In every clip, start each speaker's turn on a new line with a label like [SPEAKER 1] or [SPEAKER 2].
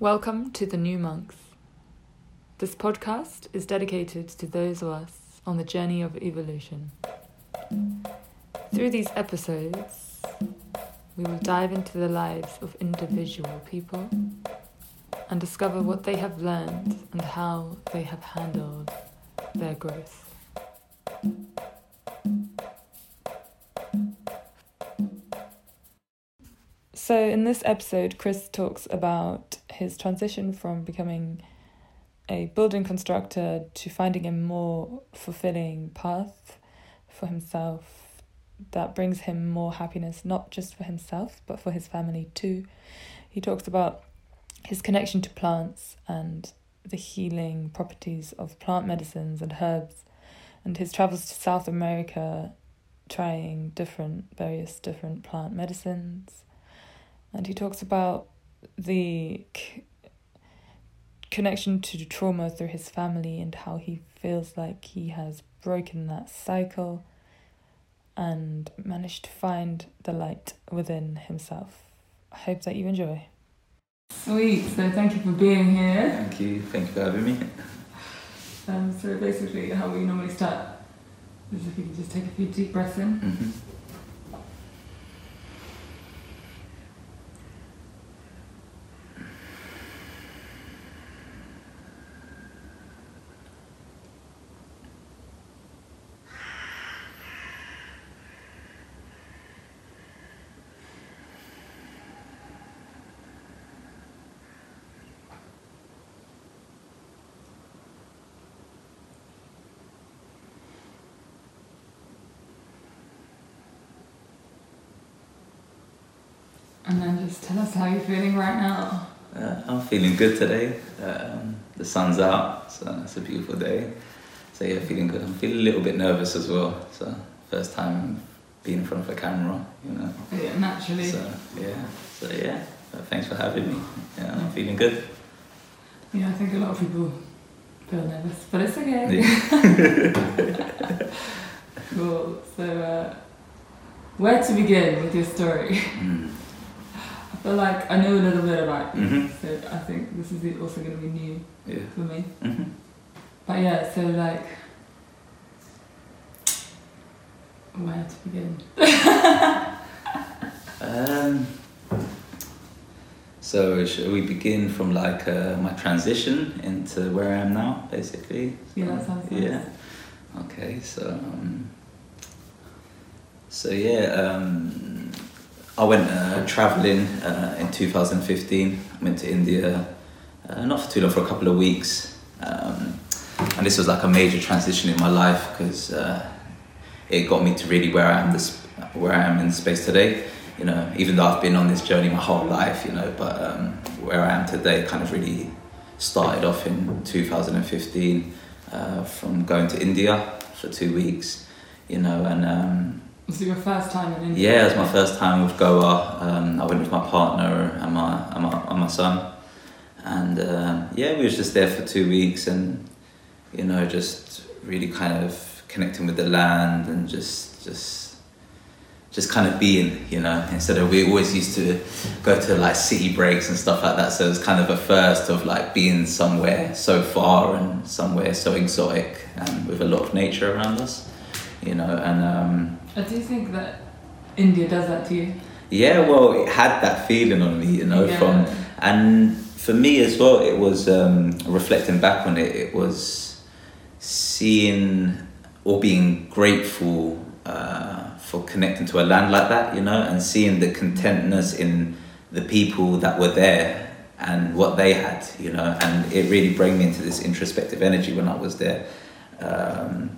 [SPEAKER 1] Welcome to The New Monks. This podcast is dedicated to those of us on the journey of evolution. Through these episodes, we will dive into the lives of individual people and discover what they have learned and how they have handled their growth. So, in this episode, Chris talks about his transition from becoming a building constructor to finding a more fulfilling path for himself that brings him more happiness, not just for himself, but for his family too. He talks about his connection to plants and the healing properties of plant medicines and herbs, and his travels to South America trying different, various different plant medicines. And he talks about the c- connection to trauma through his family and how he feels like he has broken that cycle and managed to find the light within himself. I hope that you enjoy. Sweet, so thank you for being here.
[SPEAKER 2] Thank you. Thank you for having me.
[SPEAKER 1] Um, so basically, how we normally start is if you can just take a few deep breaths in.
[SPEAKER 2] hmm
[SPEAKER 1] And then just tell us how you're feeling right now.
[SPEAKER 2] Uh, I'm feeling good today. Um, the sun's out, so it's a beautiful day. So yeah, feeling good. I'm feeling a little bit nervous as well. So first time being in front of a camera, you know.
[SPEAKER 1] Yeah, naturally.
[SPEAKER 2] So yeah, so yeah. Uh, thanks for having me. Yeah, I'm feeling good.
[SPEAKER 1] Yeah, I think a lot of people feel nervous, but it's okay.
[SPEAKER 2] Yeah.
[SPEAKER 1] Cool. So, uh, where to begin with your story?
[SPEAKER 2] Mm.
[SPEAKER 1] I feel like I know a little bit about you,
[SPEAKER 2] Mhm.
[SPEAKER 1] so I think this is also going to be new
[SPEAKER 2] Yeah.
[SPEAKER 1] for me.
[SPEAKER 2] hmm
[SPEAKER 1] But yeah, so like, where to begin?
[SPEAKER 2] Um, so should we begin from like uh, my transition into where I am now, basically?
[SPEAKER 1] Yeah, that sounds nice.
[SPEAKER 2] Yeah. Okay, so um, so yeah, um, I went uh, traveling uh, in 2015. I went to India, uh, not for too long, for a couple of weeks, um, and this was like a major transition in my life because uh, it got me to really where I am this where I am in space today. You know, even though I've been on this journey my whole life, you know, but um, where I am today kind of really started off in 2015 uh, from going to India for two weeks, you know, and um,
[SPEAKER 1] Was it your first time in India?
[SPEAKER 2] yeah, it was my first time with Goa. Um, I went with my partner and my and my, and my son, and um yeah, we was just there for two weeks, and you know, just really kind of connecting with the land and just just just kind of being, you know, instead of we always used to go to like city breaks and stuff like that. So it was kind of a first of like being somewhere so far and somewhere so exotic and with a lot of nature around us, you know, and. Um,
[SPEAKER 1] I do think that India does that to you.
[SPEAKER 2] yeah, well, it had that feeling on me, you know,
[SPEAKER 1] Yeah.
[SPEAKER 2] from and for me as well, it was um, reflecting back on it. It was seeing or being grateful uh, for connecting to a land like that, you know, and seeing the contentness in the people that were there and what they had, you know, and it really brought me into this introspective energy when I was there. Um,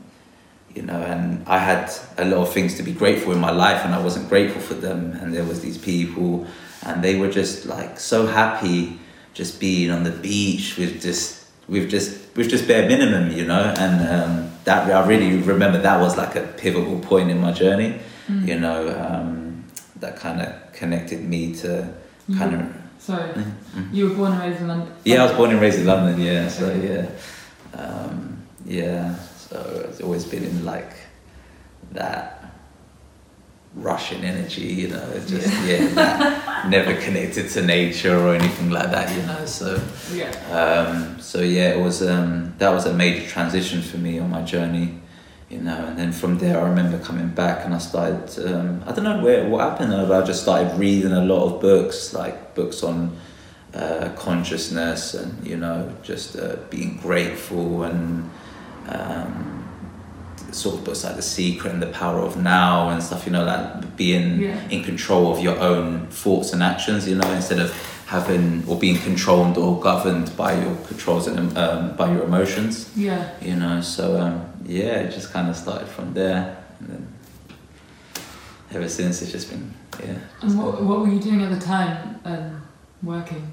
[SPEAKER 2] you know, and I had a lot of things to be grateful in my life, and I wasn't grateful for them. And there was these people, and they were just like so happy, just being on the beach with just with just with just bare minimum, you know. And um, that I really remember that was like a pivotal point in my journey,
[SPEAKER 1] Mm.
[SPEAKER 2] you know, um, that kind of connected me to kind of.
[SPEAKER 1] Sorry,
[SPEAKER 2] Mhm.
[SPEAKER 1] you were born and raised in London.
[SPEAKER 2] Yeah, I was born and raised in London. Yeah, so yeah, um, yeah. So it's always been in like that rushing energy, you know, it's just yeah, that, never connected to nature or anything like that, you know. So
[SPEAKER 1] Yeah.
[SPEAKER 2] um, so yeah, it was um, that was a major transition for me on my journey, you know. And then from there, I remember coming back and I started. Um, I don't know where what happened, but I just started reading a lot of books, like books on uh, consciousness and you know just uh, being grateful and. Um, sort of books like The Secret and The Power of Now and stuff, you know, like being
[SPEAKER 1] Yeah.
[SPEAKER 2] in control of your own thoughts and actions, you know, instead of having or being controlled or governed by your controls and um, by your emotions,
[SPEAKER 1] Yeah.
[SPEAKER 2] you know. So um, yeah, it just kind of started from there, and then ever since it's just been yeah.
[SPEAKER 1] And what, what were you doing at the time? Um, working.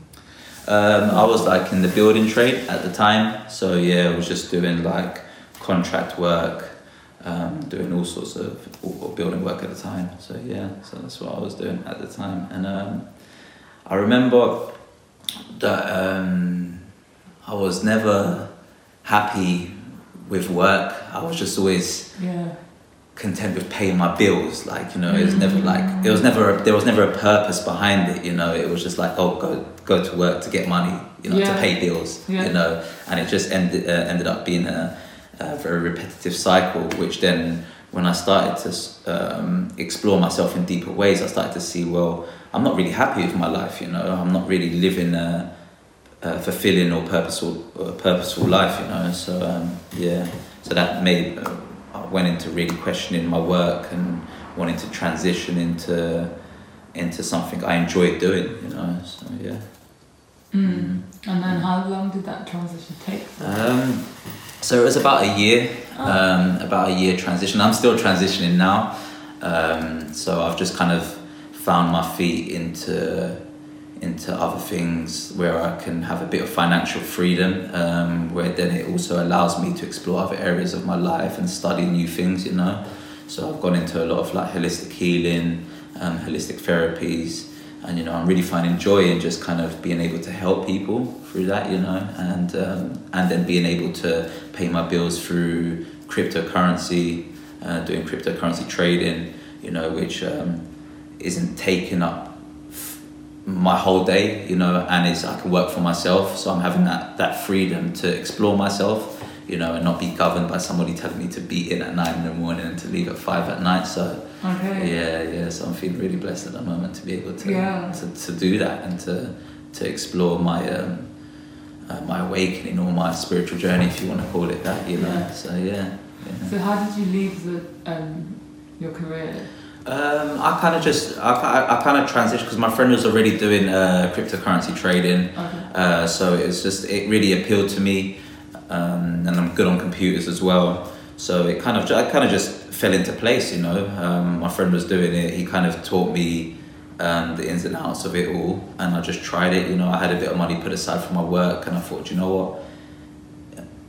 [SPEAKER 2] Um, I was like in the building trade at the time, so yeah, I was just doing like contract work, um, doing all sorts of building work at the time. So yeah, so that's what I was doing at the time, and um, I remember that um, I was never happy with work. I was just always
[SPEAKER 1] Yeah.
[SPEAKER 2] Content with paying my bills. Like you know, it was never like it was never there was never a purpose behind it. You know, it was just like oh go go to work to get money. You know,
[SPEAKER 1] Yeah.
[SPEAKER 2] to pay bills.
[SPEAKER 1] Yeah.
[SPEAKER 2] You know, and it just ended uh, ended up being a, a very repetitive cycle. Which then when I started to um, explore myself in deeper ways, I started to see well I'm not really happy with my life. You know, I'm not really living a, a fulfilling or purposeful or purposeful life. You know, so um, yeah, so that made. Uh, I went into really questioning my work and wanting to transition into into something I enjoyed doing, you know. So yeah.
[SPEAKER 1] Mm. And then how long did that transition take?
[SPEAKER 2] Um, so it was about a year,
[SPEAKER 1] Oh.
[SPEAKER 2] um, about a year transition. I'm still transitioning now, um, so I've just kind of found my feet into into other things where I can have a bit of financial freedom, um, where then it also allows me to explore other areas of my life and study new things, you know. So I've gone into a lot of like holistic healing, holistic therapies, and you know I'm really finding joy in just kind of being able to help people through that, you know, and um, and then being able to pay my bills through cryptocurrency, uh, doing cryptocurrency trading, you know, which um, isn't taking up my whole day, you know, and it's I can work for myself, so I'm having that that freedom to explore myself, you know, and not be governed by somebody telling me to be in at nine in the morning and to leave at five at night. So
[SPEAKER 1] Okay.
[SPEAKER 2] yeah, yeah. So I'm feeling really blessed at the moment to be able to
[SPEAKER 1] Yeah.
[SPEAKER 2] to, to do that and to to explore my um, uh, my awakening or my spiritual journey, if you want to call it that. You know.
[SPEAKER 1] Yeah.
[SPEAKER 2] So yeah. yeah.
[SPEAKER 1] So how did you leave the um, your career?
[SPEAKER 2] Um, I kind of just I, I, I kind of transitioned because my friend was already doing uh, cryptocurrency trading,
[SPEAKER 1] Okay.
[SPEAKER 2] uh, so it's just it really appealed to me, um, and I'm good on computers as well. So it kind of I kind of just fell into place, you know. Um, my friend was doing it. He kind of taught me um, the ins and outs of it all, and I just tried it. You know, I had a bit of money put aside for my work, and I thought, you know what?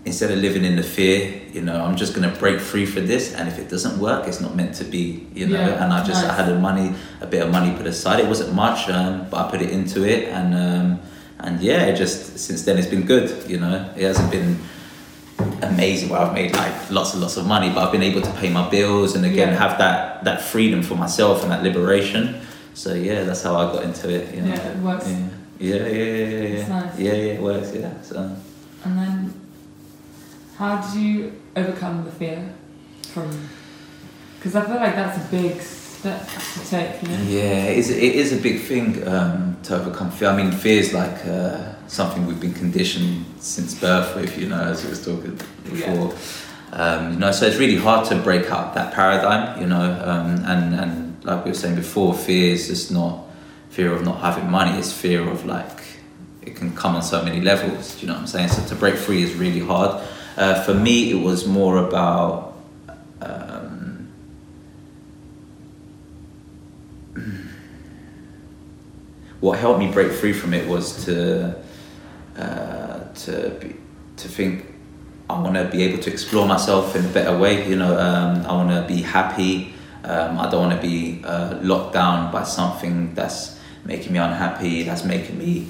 [SPEAKER 2] Instead of living in the fear, you know, I'm just gonna break free for this, and if it doesn't work, it's not meant to be, you know.
[SPEAKER 1] Yeah,
[SPEAKER 2] and I just I had the money, a bit of money put aside. It wasn't much, um, but I put it into it, and um, and yeah, it just since then it's been good. You know, it hasn't been amazing where I've made like lots and lots of money, but I've been able to pay my bills and again
[SPEAKER 1] Yeah.
[SPEAKER 2] have that that freedom for myself and that liberation. So yeah, that's how I got into it. You know?
[SPEAKER 1] Yeah, it works.
[SPEAKER 2] Yeah, yeah, yeah, yeah, yeah. yeah.
[SPEAKER 1] It's nice.
[SPEAKER 2] Yeah, yeah, it works. Yeah. So.
[SPEAKER 1] And then how did you overcome the fear from? Because I feel like that's a big step to take. You know.
[SPEAKER 2] Yeah, it is, it is a big thing um, to overcome fear. I mean, fear is like uh, something we've been conditioned since birth with, you know, as we was talking before. Um, you know, so it's really hard to break out that paradigm, you know, um, and, and like we were saying before, fear is just not fear of not having money, it's fear of like, it can come on so many levels, do you know what I'm saying? So to break free is really hard. Uh, for me, it was more about um, what helped me break free from it was to uh, to be, to think I want to be able to explore myself in a better way. You know, um, I want to be happy. Um, I don't want to be uh, locked down by something that's making me unhappy. That's making me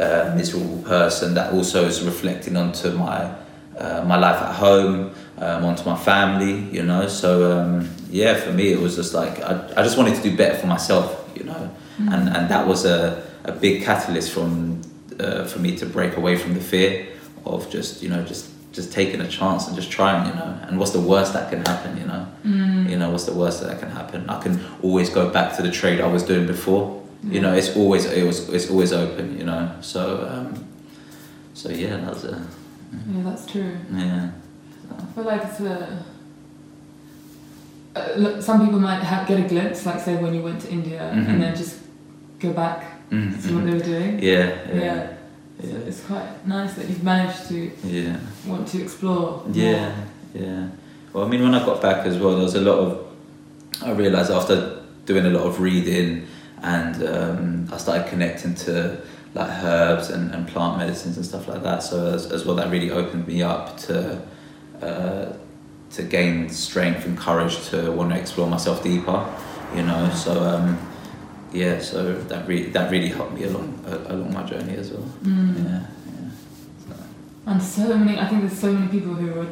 [SPEAKER 2] a miserable person. That also is reflecting onto my uh, my life at home, um, onto my family. You know, so um, yeah, for me it was just like I, I just wanted to do better for myself, you know,
[SPEAKER 1] Mm.
[SPEAKER 2] and and that was a, a big catalyst from uh, for me to break away from the fear of just you know just just taking a chance and just trying, you know. And what's the worst that can happen, you know?
[SPEAKER 1] Mm.
[SPEAKER 2] You know, what's the worst that can happen? I can always go back to the trade I was doing before. You know, it's always it was it's always open, you know. So um, so yeah, that was a
[SPEAKER 1] Yeah, that's true.
[SPEAKER 2] yeah.
[SPEAKER 1] I feel like it's a. Uh, look, some people might ha- get a glimpse, like say when you went to India,
[SPEAKER 2] Mhm.
[SPEAKER 1] and then just go back
[SPEAKER 2] Mhm,
[SPEAKER 1] see what they were doing.
[SPEAKER 2] Yeah,
[SPEAKER 1] Yeah.
[SPEAKER 2] yeah,
[SPEAKER 1] So
[SPEAKER 2] yeah,
[SPEAKER 1] it's quite nice that you've managed to
[SPEAKER 2] yeah.
[SPEAKER 1] want to explore. more.
[SPEAKER 2] Yeah, yeah. Well, I mean, when I got back as well, there was a lot of. I realized after doing a lot of reading, and um, I started connecting to like herbs and, and plant medicines and stuff like that. So as, as well, that really opened me up to uh, to gain strength and courage to want to explore myself deeper. You know, so um, yeah, so that really that really helped me along uh, along my journey as well.
[SPEAKER 1] Mm.
[SPEAKER 2] Yeah, yeah. So.
[SPEAKER 1] And so many, I think there's so many people who are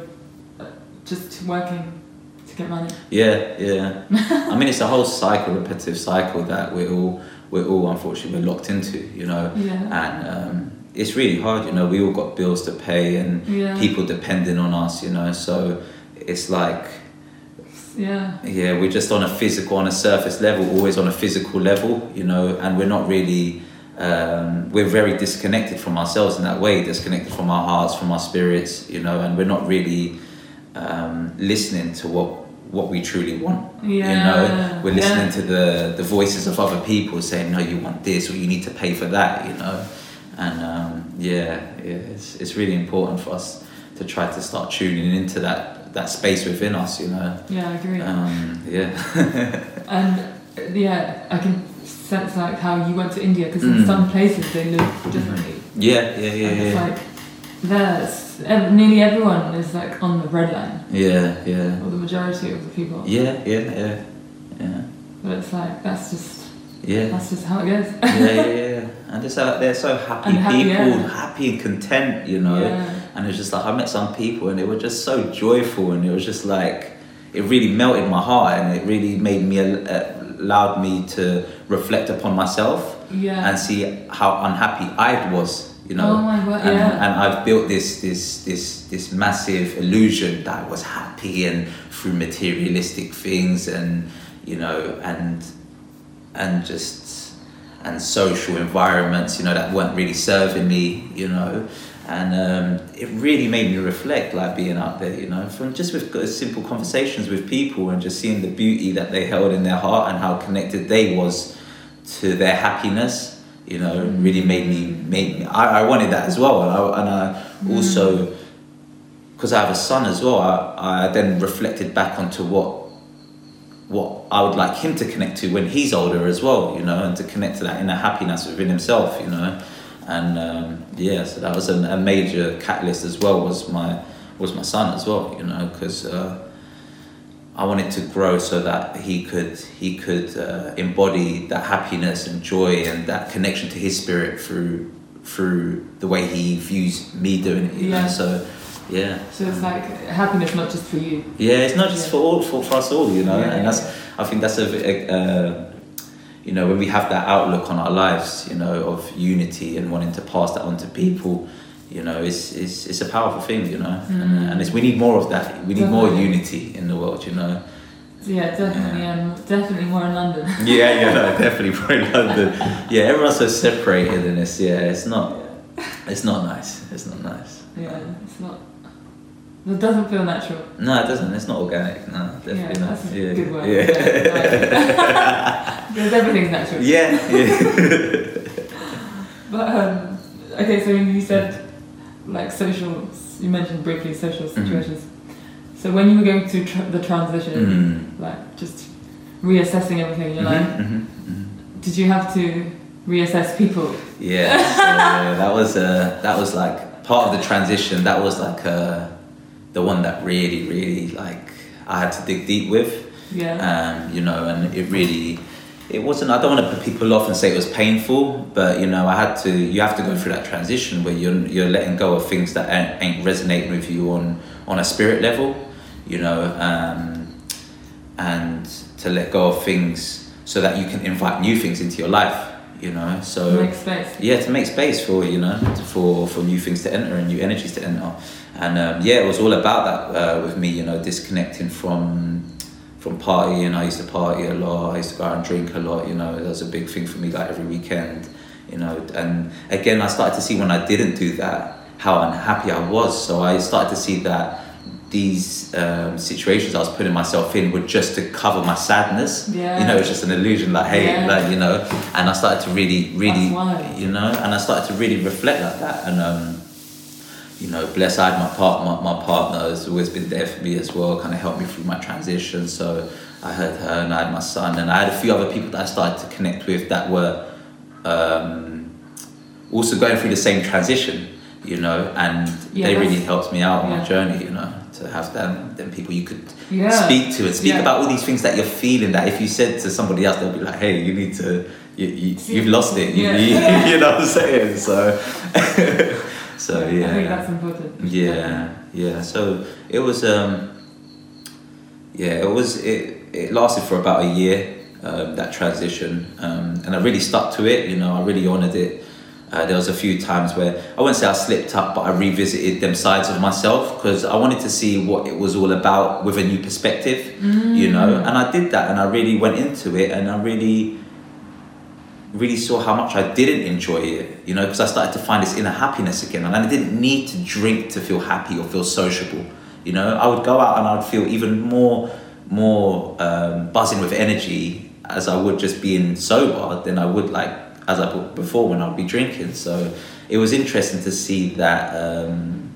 [SPEAKER 1] uh, just working to get money.
[SPEAKER 2] Yeah, yeah. I mean, it's a whole cycle, repetitive cycle that we're all we're all unfortunately we're locked into, you know.
[SPEAKER 1] Yeah.
[SPEAKER 2] And um, it's really hard, you know. We all got bills to pay and
[SPEAKER 1] Yeah.
[SPEAKER 2] people depending on us, you know. So it's like,
[SPEAKER 1] Yeah.
[SPEAKER 2] yeah, we're just on a physical, on a surface level, always on a physical level, you know. And we're not really. Um, we're very disconnected from ourselves in that way, disconnected from our hearts, from our spirits, you know, and we're not really um, listening to what what we truly want.
[SPEAKER 1] Yeah.
[SPEAKER 2] You know, we're listening
[SPEAKER 1] Yeah.
[SPEAKER 2] to the the voices of other people saying, "No, you want this, or you need to pay for that." You know, and um, yeah, yeah, it's it's really important for us to try to start tuning into that that space within us. You know,
[SPEAKER 1] Yeah, I agree.
[SPEAKER 2] um, yeah,
[SPEAKER 1] And yeah, I can sense like how you went to India because in
[SPEAKER 2] Mm.
[SPEAKER 1] some places they live differently.
[SPEAKER 2] yeah, yeah, yeah,
[SPEAKER 1] And it's
[SPEAKER 2] yeah,
[SPEAKER 1] like there's ev- nearly everyone is like on the red line,
[SPEAKER 2] yeah, yeah,
[SPEAKER 1] or the majority of the people.
[SPEAKER 2] yeah, yeah, yeah, yeah.
[SPEAKER 1] But it's like that's just
[SPEAKER 2] Yeah,
[SPEAKER 1] that's just how it goes.
[SPEAKER 2] yeah, yeah, yeah. And they're so, they're so happy
[SPEAKER 1] And happy,
[SPEAKER 2] people,
[SPEAKER 1] yeah.
[SPEAKER 2] happy and content, you know.
[SPEAKER 1] Yeah.
[SPEAKER 2] And it's just like I met some people and they were just so joyful and it was just like it really melted my heart and it really made me uh, allowed me to reflect upon myself
[SPEAKER 1] Yeah.
[SPEAKER 2] and see how unhappy I was, you know.
[SPEAKER 1] Oh my God,
[SPEAKER 2] and,
[SPEAKER 1] yeah.
[SPEAKER 2] and I've built this this this this massive illusion that I was happy and through materialistic things and you know and and just and social environments, you know, that weren't really serving me, you know. And um, it really made me reflect, like being out there, you know, from just with simple conversations with people and just seeing the beauty that they held in their heart and how connected they was to their happiness, you know, really made me made me. I, I wanted that as well, and I, and I also because I have a son as well. I, I then reflected back onto what what I would like him to connect to when he's older as well, you know, and to connect to that inner happiness within himself, you know, and um, yeah, so that was a, a major catalyst as well. Was my was my son as well, you know, because uh, I wanted to grow so that he could he could uh, embody that happiness and joy and that connection to his spirit through through the way he views me doing it.
[SPEAKER 1] Yeah.
[SPEAKER 2] know? So yeah.
[SPEAKER 1] So it's like happiness not just for you.
[SPEAKER 2] Yeah, it's not just
[SPEAKER 1] Yeah.
[SPEAKER 2] for all for, for us all, you know,
[SPEAKER 1] Yeah,
[SPEAKER 2] and that's. I think that's a, a uh, you know when we have that outlook on our lives, you know, of unity and wanting to pass that on to people, you know, it's it's, it's a powerful thing, you know, and,
[SPEAKER 1] Mm.
[SPEAKER 2] and it's, we need more of that. We need more unity in the world, you know.
[SPEAKER 1] Yeah, definitely, and definitely more in London.
[SPEAKER 2] Yeah, yeah, no, definitely for in London. Yeah, everyone's so separated in this. Yeah, it's not, it's not nice. It's not nice.
[SPEAKER 1] Yeah, it's not. It doesn't feel natural.
[SPEAKER 2] No, it doesn't. It's not organic. No, definitely
[SPEAKER 1] yeah,
[SPEAKER 2] not. yeah,
[SPEAKER 1] good word.
[SPEAKER 2] Yeah.
[SPEAKER 1] Because everything's natural.
[SPEAKER 2] yeah, yeah.
[SPEAKER 1] But um, okay, so you said like social. You mentioned briefly social
[SPEAKER 2] Mm-hmm.
[SPEAKER 1] situations. So when you were going through tr- the transition,
[SPEAKER 2] Mm.
[SPEAKER 1] like just reassessing everything in your life,
[SPEAKER 2] Mhm, mhm, mhm.
[SPEAKER 1] did you have to reassess people?
[SPEAKER 2] Yeah, so, yeah, that was uh, that was like part of the transition. That was like uh, the one that really, really like I had to dig deep with.
[SPEAKER 1] Yeah.
[SPEAKER 2] um, you know, and it really, it wasn't. I don't want to put people off and say it was painful, but you know, I had to. You have to go through that transition where you're you're letting go of things that ain't, ain't resonating with you on on a spirit level, you know. Um, and to let go of things so that you can invite new things into your life. You know, so
[SPEAKER 1] Make space.
[SPEAKER 2] yeah, to make space for you know for for new things to enter and new energies to enter, and um, yeah, it was all about that uh, with me. You know, disconnecting from from partying. I used to party a lot. I used to go out and drink a lot. You know, that was a big thing for me. Like every weekend, you know. And again, I started to see when I didn't do that how unhappy I was. So I started to see that these um, situations I was putting myself in were just to cover my sadness.
[SPEAKER 1] Yeah.
[SPEAKER 2] You know, it's just an illusion. Like hey,
[SPEAKER 1] Yeah.
[SPEAKER 2] like you know. And I started to really, really, you know, and I started to really reflect like that. And um, you know, bless I had my part, my, my partner has always been there for me as well, kind of helped me through my transition. So I had her and I had my son, and I had a few other people that I started to connect with that were um, also going through the same transition, you know, and
[SPEAKER 1] Yeah,
[SPEAKER 2] they really helped me out on my journey, you know, to have them, them people you could
[SPEAKER 1] Yeah.
[SPEAKER 2] speak to and speak
[SPEAKER 1] Yeah.
[SPEAKER 2] about all these things that you're feeling that if you said to somebody else, they'll be like, hey, you need to, you, you, you've lost it, you,
[SPEAKER 1] Yeah.
[SPEAKER 2] you, you know what I'm saying? So, so yeah.
[SPEAKER 1] I think that's important.
[SPEAKER 2] Yeah, yeah. So it was, um, yeah, it was. It it lasted for about a year. Um, that transition, um, and I really stuck to it. You know, I really honoured it. Uh, there was a few times where I wouldn't say I slipped up, but I revisited them sides of myself because I wanted to see what it was all about with a new perspective. You know, and I did that, and I really went into it, and I really really saw how much I didn't enjoy it, you know, because I started to find this inner happiness again. And I didn't need to drink to feel happy or feel sociable. You know, I would go out and I'd feel even more, more um, buzzing with energy as I would just being sober than I would like as I would before when I'd be drinking. So it was interesting to see that um,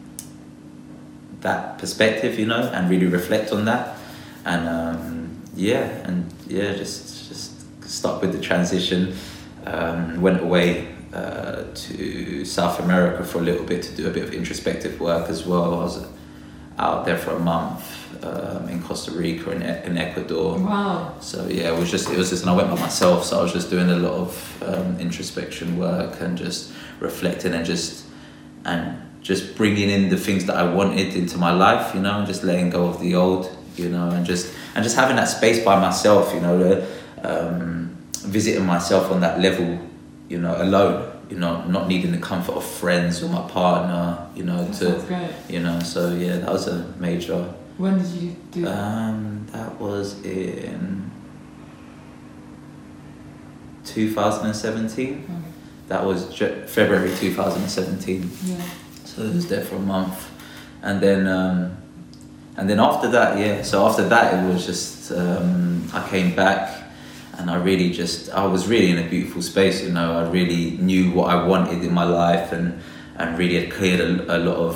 [SPEAKER 2] that perspective, you know, and really reflect on that. And um, yeah, and yeah, just just stuck with the transition. Um, went away uh, to South America for a little bit to do a bit of introspective work as well. I was out there for a month um, in Costa Rica and in Ecuador.
[SPEAKER 1] Wow.
[SPEAKER 2] So yeah, it was just it was just, and I went by myself. So I was just doing a lot of um, introspection work and just reflecting and just and just bringing in the things that I wanted into my life, you know, and just letting go of the old, you know, and just and just having that space by myself, you know, um, visiting myself on that level, you know, alone, you know, not needing the comfort of friends or my partner, you know,
[SPEAKER 1] That
[SPEAKER 2] to you know. So yeah, that was a major
[SPEAKER 1] When did you do that?
[SPEAKER 2] um, that was in 2017.
[SPEAKER 1] Okay.
[SPEAKER 2] That was J- February 2017.
[SPEAKER 1] Yeah.
[SPEAKER 2] So it was there for a month, and then um, and then after that, yeah. So after that, it was just um, I came back, and I really just I was really in a beautiful space. You know, I really knew what I wanted in my life, and and really had cleared a, a lot of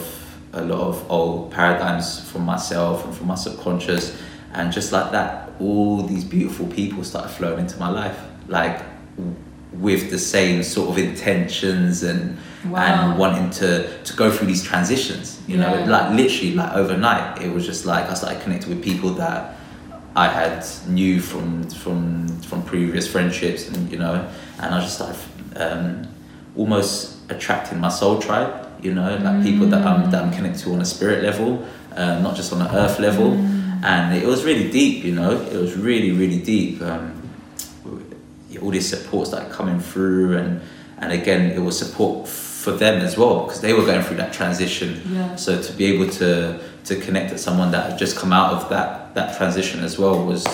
[SPEAKER 2] a lot of old paradigms from myself and from my subconscious, and just like that, all these beautiful people started flowing into my life, like with the same sort of intentions and
[SPEAKER 1] Wow.
[SPEAKER 2] and wanting to to go through these transitions you know like literally like overnight it was just like i started connecting with people that i had knew from from from previous friendships and you know and i just started um, almost attracting my soul tribe you know like people that i'm that i'm connected to on a spirit level um, not just on an earth level. And it was really deep you know it was really really deep um, all these supports that are coming through and and again it was support for them as well because they were going through that transition.
[SPEAKER 1] Yeah.
[SPEAKER 2] so to be able to to connect with someone that had just come out of that that transition as well was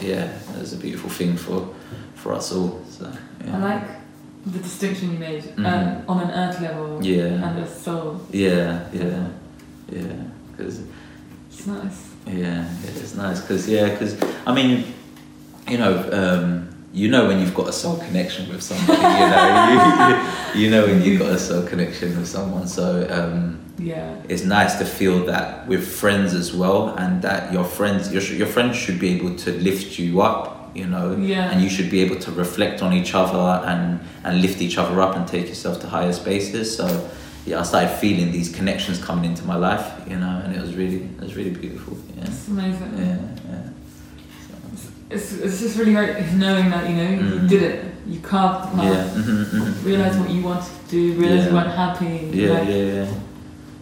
[SPEAKER 2] yeah it was a beautiful thing for for us all so yeah
[SPEAKER 1] I like the distinction you made
[SPEAKER 2] Mhm.
[SPEAKER 1] um, on an earth level
[SPEAKER 2] Yeah.
[SPEAKER 1] and a soul.
[SPEAKER 2] yeah yeah yeah because
[SPEAKER 1] It's nice.
[SPEAKER 2] Yeah, yeah, it's nice because yeah, because I mean, you know, um, you know when you've got a soul connection with somebody, you know, you, you, you know when you've got a soul connection with someone. So um,
[SPEAKER 1] Yeah.
[SPEAKER 2] it's nice to feel that with friends as well, and that your friends, your your friends should be able to lift you up. You know,
[SPEAKER 1] Yeah.
[SPEAKER 2] and you should be able to reflect on each other and and lift each other up and take yourself to higher spaces. So yeah, I started feeling these connections coming into my life, you know, and it was really, it was really beautiful. Yeah,
[SPEAKER 1] It's amazing.
[SPEAKER 2] yeah, yeah.
[SPEAKER 1] It's, it's just really great knowing that, you know, you
[SPEAKER 2] Mm.
[SPEAKER 1] did it. You carved the
[SPEAKER 2] So,
[SPEAKER 1] path.
[SPEAKER 2] yeah, mm-hmm, mm-hmm.
[SPEAKER 1] Realised what you wanted to do, realised you
[SPEAKER 2] Yeah.
[SPEAKER 1] weren't happy.
[SPEAKER 2] Yeah,
[SPEAKER 1] like-
[SPEAKER 2] yeah, yeah.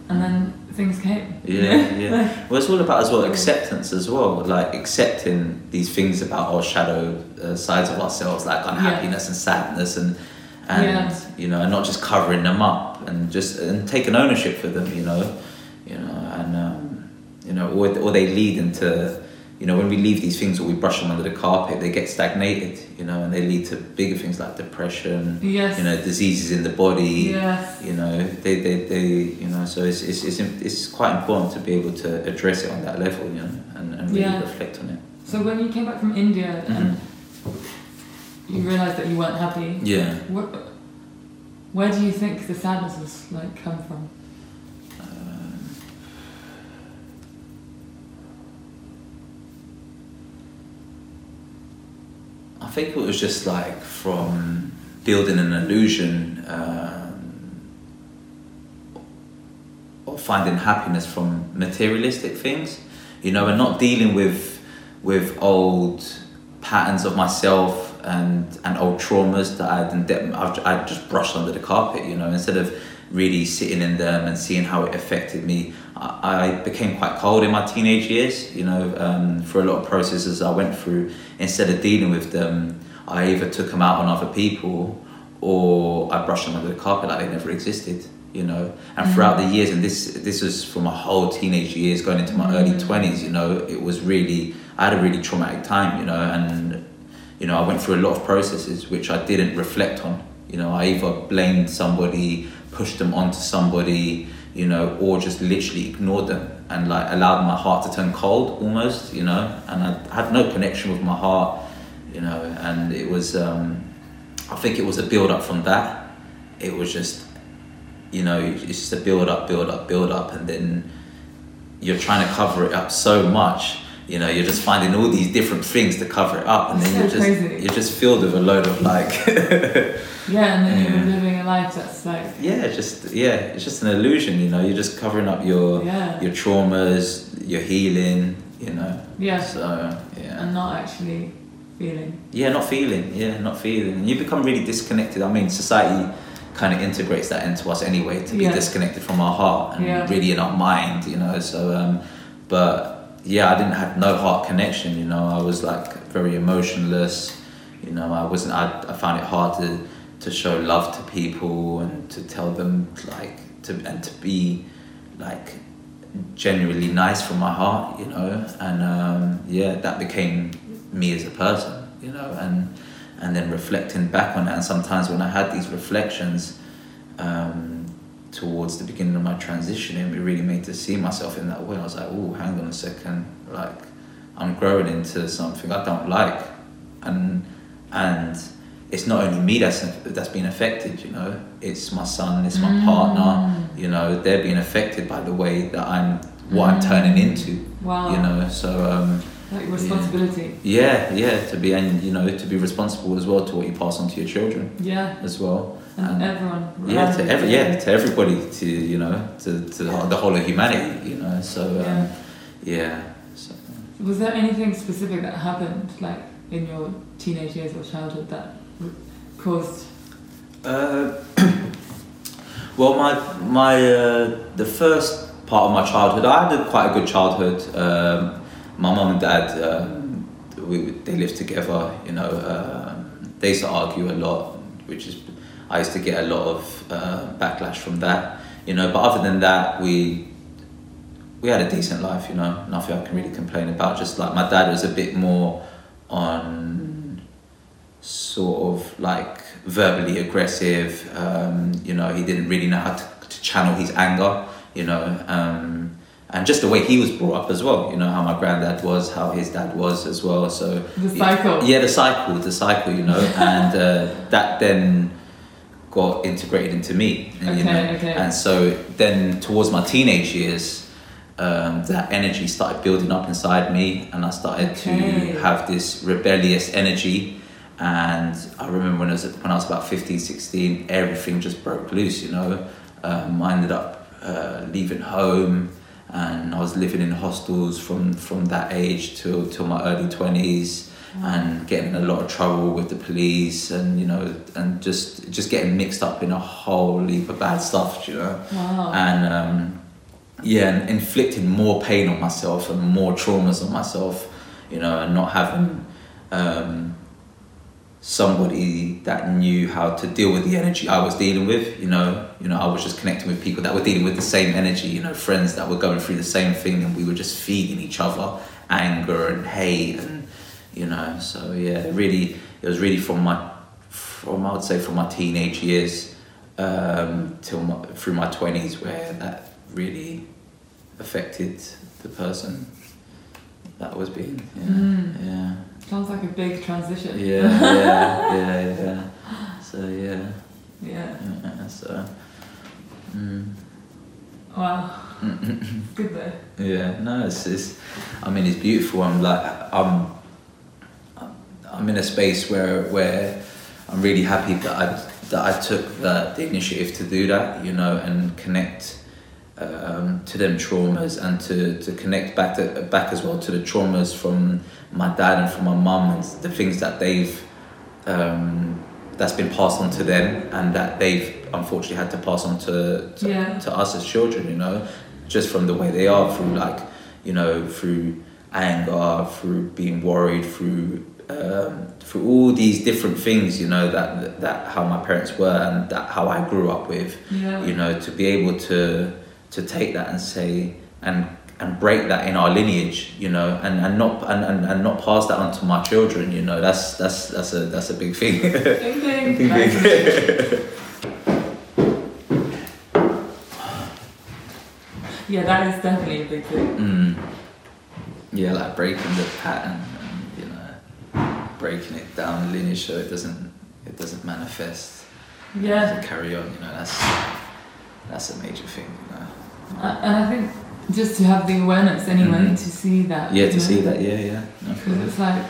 [SPEAKER 1] And then things came.
[SPEAKER 2] Yeah, yeah. Well, it's all about as well acceptance as well, like accepting these things about our shadow uh, sides of ourselves, like unhappiness and sadness, and and
[SPEAKER 1] Yeah.
[SPEAKER 2] you know, and not just covering them up and just and taking ownership for them, you know, you know, and um, you know, or or they lead into. You know, when we leave these things or we brush them under the carpet, they get stagnated, you know, and they lead to bigger things like depression,
[SPEAKER 1] Yes.
[SPEAKER 2] you know, diseases in the body,
[SPEAKER 1] Yes.
[SPEAKER 2] you know they, they, they you know so it's, it's, it's, it's quite important to be able to address it on that level you know and, and really
[SPEAKER 1] Yeah.
[SPEAKER 2] reflect on it
[SPEAKER 1] So when you came back from India and you realized that you weren't happy,
[SPEAKER 2] yeah
[SPEAKER 1] Where, where do you think the sadness was like come from?
[SPEAKER 2] Think it was just like from building an illusion um, or finding happiness from materialistic things, you know, and not dealing with with old patterns of myself and and old traumas that I'd I've, I'd just brushed under the carpet, you know, instead of really sitting in them and seeing how it affected me. I, I became quite cold in my teenage years, you know, um, for a lot of processes I went through. Instead of dealing with them, I either took them out on other people or I brushed them under the carpet like they never existed, you know. And throughout the years, and this this was from my whole teenage years going into my early twenties, you know, it was really I had a really traumatic time, you know, and you know I went through a lot of processes which I didn't reflect on. You know, I either blamed somebody, pushed them onto somebody, you know, or just literally ignored them and like allowed my heart to turn cold almost, you know, and I had no connection with my heart, you know, and it was, um, I think it was a build up from that. It was just, you know, it's just a build up, build up, build up, and then you're trying to cover it up so much. You know, you're just finding all these different things to cover it up, and then
[SPEAKER 1] So
[SPEAKER 2] you're just
[SPEAKER 1] crazy.
[SPEAKER 2] you're just filled with a load of like
[SPEAKER 1] Yeah, and then
[SPEAKER 2] Yeah.
[SPEAKER 1] you're living a life that's like,
[SPEAKER 2] yeah, just yeah, it's just an illusion. You know, you're just covering up your
[SPEAKER 1] yeah,
[SPEAKER 2] your traumas, your healing. You know,
[SPEAKER 1] yeah,
[SPEAKER 2] so yeah,
[SPEAKER 1] and not actually feeling.
[SPEAKER 2] yeah, not feeling, yeah, not feeling, and you become really disconnected. I mean, society kind of integrates that into us anyway to be
[SPEAKER 1] Yeah.
[SPEAKER 2] disconnected from our heart and really in our mind. You know, so um, but yeah, I didn't have no heart connection. You know, I was like very emotionless. You know, I wasn't. I, I found it hard to to show love to people and to tell them like to and to be like genuinely nice from my heart. You know, and um, yeah, that became me as a person. You know, and and then reflecting back on that. And sometimes when I had these reflections. Um, towards the beginning of my transition, it really made to see myself in that way. I was like, oh, hang on a second, like I'm growing into something I don't like, and and it's not only me that's that's being affected. You know, it's my son, it's my
[SPEAKER 1] Mm.
[SPEAKER 2] partner. You know, they're being affected by the way that I'm what I'm
[SPEAKER 1] Mm.
[SPEAKER 2] turning into.
[SPEAKER 1] Wow.
[SPEAKER 2] You know, so. Um,
[SPEAKER 1] Like responsibility.
[SPEAKER 2] yeah, yeah, to be and you know to be responsible as well to what you pass on to your children
[SPEAKER 1] Yeah.
[SPEAKER 2] as well.
[SPEAKER 1] And,
[SPEAKER 2] And-
[SPEAKER 1] everyone.
[SPEAKER 2] Yeah, to every yeah to everybody to you know to, to the whole- of humanity you know so um,
[SPEAKER 1] Yeah.
[SPEAKER 2] yeah so,
[SPEAKER 1] Was there anything specific that happened, like in your teenage years or childhood, that caused?
[SPEAKER 2] uh, well my my uh, the first part of my childhood I had a, quite a good childhood um, my mum and dad um, we, they lived together you know um they used to argue a lot which is I used to get a lot of uh, backlash from that you know but other than that we we had a decent life, you know, nothing I can really complain about. Just like my dad was a bit more on sort of like verbally aggressive, um, you know, he didn't really know how to, to channel his anger, you know, um, and just the way he was brought up as well, you know, how my granddad was, how his dad was as well. So
[SPEAKER 1] The cycle.
[SPEAKER 2] yeah, the cycle, the cycle, you know, and uh, that then got integrated into me. And, you
[SPEAKER 1] Okay,
[SPEAKER 2] know,
[SPEAKER 1] okay.
[SPEAKER 2] and so then towards my teenage years, um, that energy started building up inside me, and I started
[SPEAKER 1] Okay.
[SPEAKER 2] to have this rebellious energy. And I remember when I was when I was about 15, 16, everything just broke loose. You know, um, I ended up uh, leaving home, and I was living in hostels from from that age till till my early twenties and getting in a lot of trouble with the police and you know and just just getting mixed up in a whole heap of bad stuff you know?
[SPEAKER 1] Wow.
[SPEAKER 2] and um, yeah, and inflicting more pain on myself and more traumas on myself, you know, and not having um, somebody that knew how to deal with the energy I was dealing with. You know, you know, I was just connecting with people that were dealing with the same energy. You know, friends that were going through the same thing, and we were just feeding each other anger and hate, and you know. So yeah, really, it was really from my, from I would say from my teenage years um, till my, through my twenties where that really affected the person that was being. Yeah,
[SPEAKER 1] Mm.
[SPEAKER 2] yeah.
[SPEAKER 1] Sounds like a big transition.
[SPEAKER 2] Yeah, yeah, yeah, yeah. So yeah,
[SPEAKER 1] Yeah.
[SPEAKER 2] yeah so. Mm.
[SPEAKER 1] Wow. Good though.
[SPEAKER 2] Yeah, no, it's, it's. I mean, it's beautiful. I'm like, I'm. I'm in a space where where I'm really happy that I that I took the, the initiative to do that, you know, and connect um, to them traumas and to, to connect back to back as well to the traumas from my dad and from my mum and the things that they've um, that's been passed on to them and that they've unfortunately had to pass on to to,
[SPEAKER 1] Yeah.
[SPEAKER 2] to us as children you know just from the way they are through like you know through anger through being worried through um, through all these different things you know that that how my parents were and that how I grew up with
[SPEAKER 1] Yeah.
[SPEAKER 2] you know to be able to to take that and say and and break that in our lineage you know and, and not and, and, and not pass that on to my children you know that's that's that's a that's a big thing
[SPEAKER 1] Ding ding.
[SPEAKER 2] Big,
[SPEAKER 1] Nice. Yeah, that is definitely a big thing.
[SPEAKER 2] mm. yeah like breaking the pattern and you know breaking it down the lineage so it doesn't it doesn't manifest
[SPEAKER 1] Yeah.
[SPEAKER 2] doesn't carry on you know that's that's a major thing you know
[SPEAKER 1] and I think just to have the awareness anyway
[SPEAKER 2] Mhm.
[SPEAKER 1] to see that.
[SPEAKER 2] yeah to
[SPEAKER 1] know,
[SPEAKER 2] see that yeah yeah
[SPEAKER 1] Because it's like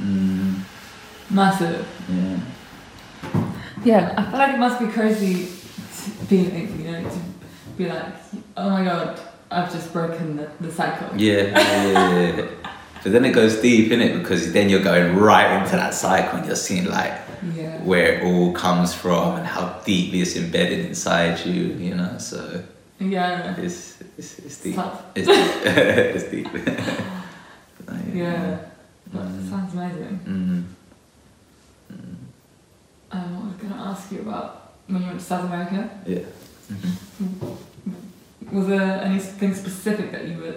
[SPEAKER 2] mm.
[SPEAKER 1] massive.
[SPEAKER 2] yeah
[SPEAKER 1] Yeah, I feel like it must be crazy to be, you know, to be like, oh my god, I've just broken the, the cycle.
[SPEAKER 2] Yeah, yeah, yeah, yeah. But then it goes deep in it because then you're going right into that cycle and you're seeing like
[SPEAKER 1] Yeah.
[SPEAKER 2] where it all comes from and how deeply it's embedded inside you, you know. So
[SPEAKER 1] Yeah.
[SPEAKER 2] it's it's, it's deep. It's deep. it's deep. But, uh,
[SPEAKER 1] Yeah. That
[SPEAKER 2] Mm.
[SPEAKER 1] sounds amazing.
[SPEAKER 2] Mm. Mm.
[SPEAKER 1] Um, what was I going to ask you about when you went to South America?
[SPEAKER 2] Yeah. Mhm.
[SPEAKER 1] Was there anything specific that you were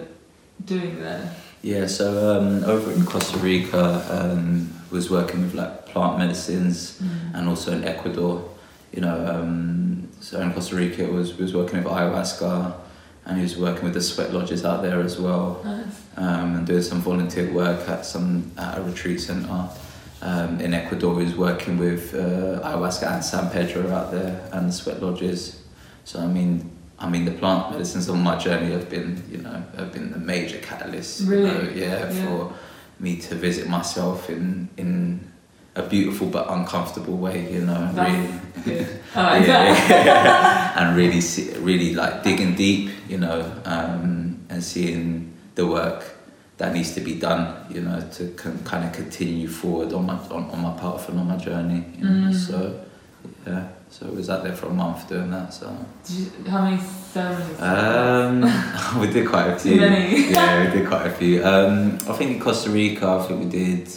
[SPEAKER 1] doing there?
[SPEAKER 2] Yeah, so um, over in Costa Rica, um, was working with like plant medicines and also in Ecuador. You know, um, so in Costa Rica, was was working with ayahuasca, and he was working with the sweat lodges out there as well,
[SPEAKER 1] Nice.
[SPEAKER 2] um, and doing some volunteer work at some at a retreat center. Um, in Ecuador, he was working with uh, ayahuasca and San Pedro out there, and the sweat lodges. So I mean, I mean, the plant medicines on my journey have been, you know, have been the major catalyst. you
[SPEAKER 1] Really?
[SPEAKER 2] know, yeah,
[SPEAKER 1] Yeah.
[SPEAKER 2] for me to visit myself in in a beautiful but uncomfortable way, you know, and
[SPEAKER 1] That's
[SPEAKER 2] really.
[SPEAKER 1] I
[SPEAKER 2] yeah, yeah. and really, see, really like digging deep, you know, um, and seeing the work that needs to be done, you know, to con- kind of continue forward on my on, on my path and on my journey. You know?
[SPEAKER 1] Mm.
[SPEAKER 2] So, yeah, so I was out there for a month doing that. So,
[SPEAKER 1] you, how many ceremonies?
[SPEAKER 2] um, we did quite a few.
[SPEAKER 1] Too many.
[SPEAKER 2] yeah, we did quite a few. Um, I think in Costa Rica, I think we did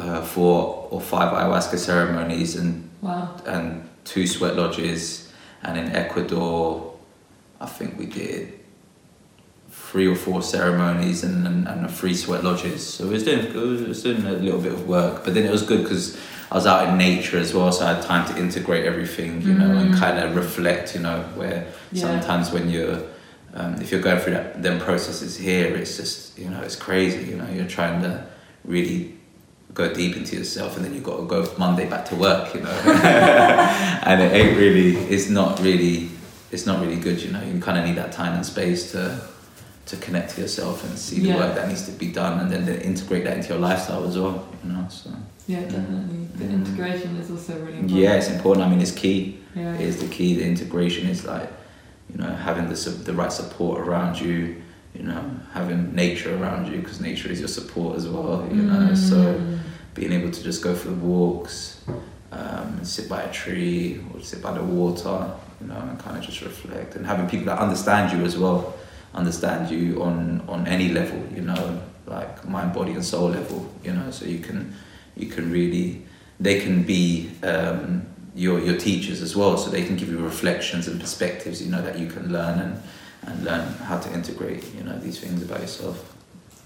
[SPEAKER 2] uh, four or five ayahuasca ceremonies and
[SPEAKER 1] wow.
[SPEAKER 2] and two sweat lodges, and in Ecuador, I think we did three or four ceremonies and, and, and three sweat lodges. So it was doing it was, it was doing a little bit of work, but then it was good because I was out in nature as well, so I had time to integrate everything, you know, and
[SPEAKER 1] Mm.
[SPEAKER 2] kind of reflect, you know, where
[SPEAKER 1] Yeah.
[SPEAKER 2] sometimes when you're um, if you're going through that them processes here, it's just you know it's crazy. You know, you're trying to really go deep into yourself, and then you've got to go Monday back to work. You know, and it ain't really. It's not really. It's not really good. You know, you kind of need that time and space to to connect to yourself and see the work that needs to be done, and then, then integrate that into your lifestyle as well. You know, so
[SPEAKER 1] Yeah, definitely. The
[SPEAKER 2] Mm.
[SPEAKER 1] integration is also really important.
[SPEAKER 2] yeah, it's important. I mean, it's key.
[SPEAKER 1] Yeah.
[SPEAKER 2] It is the key. The integration is like, you know, having the the right support around you. You know, having nature around you because nature is your support as well. You know, so
[SPEAKER 1] Mm.
[SPEAKER 2] being able to just go for the walks, um, sit by a tree or sit by the water, you know, and kind of just reflect and having people that understand you as well, understand you on on any level, you know, like mind, body, and soul level, you know, so you can you can really they can be um, your your teachers as well, so they can give you reflections and perspectives, you know, that you can learn and and learn how to integrate, you know, these things about yourself.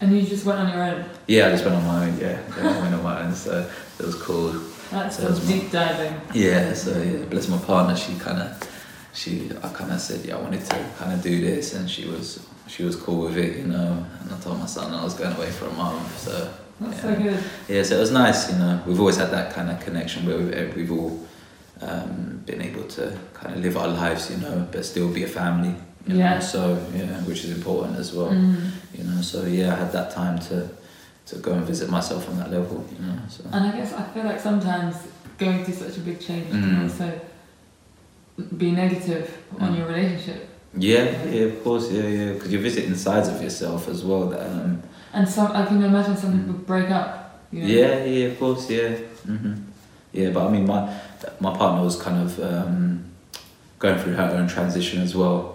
[SPEAKER 1] And you just went on your own.
[SPEAKER 2] Yeah, I just went on my own. Yeah, I went on my own. So it was cool.
[SPEAKER 1] That's
[SPEAKER 2] So
[SPEAKER 1] some deep diving.
[SPEAKER 2] Yeah, so yeah, bless my partner. She kind of, she, I kind of said, yeah, I wanted to kind of do this, and she was, she was cool with it, you know. And I told my son I was going away for a month, so
[SPEAKER 1] That's
[SPEAKER 2] yeah.
[SPEAKER 1] so good.
[SPEAKER 2] yeah, so it was nice, you know. We've always had that kind of connection where we've, we've all um, been able to kind of live our lives, you know, but still be a family. You
[SPEAKER 1] Yeah.
[SPEAKER 2] Know? So yeah, which is important as well.
[SPEAKER 1] Mm.
[SPEAKER 2] You know, so yeah, I had that time to to go and visit myself on that level. You know, so
[SPEAKER 1] And I guess I feel like sometimes going through such a big change can
[SPEAKER 2] Mm.
[SPEAKER 1] also be negative on
[SPEAKER 2] Mm.
[SPEAKER 1] your relationship.
[SPEAKER 2] yeah, yeah, of course, yeah, yeah, because you're visiting sides of yourself as well. That, um,
[SPEAKER 1] And some, I can imagine some
[SPEAKER 2] Mm.
[SPEAKER 1] people break up. You know?
[SPEAKER 2] yeah, yeah, of course, yeah, hmm yeah. But I mean, my my partner was kind of um, going through her own transition as well.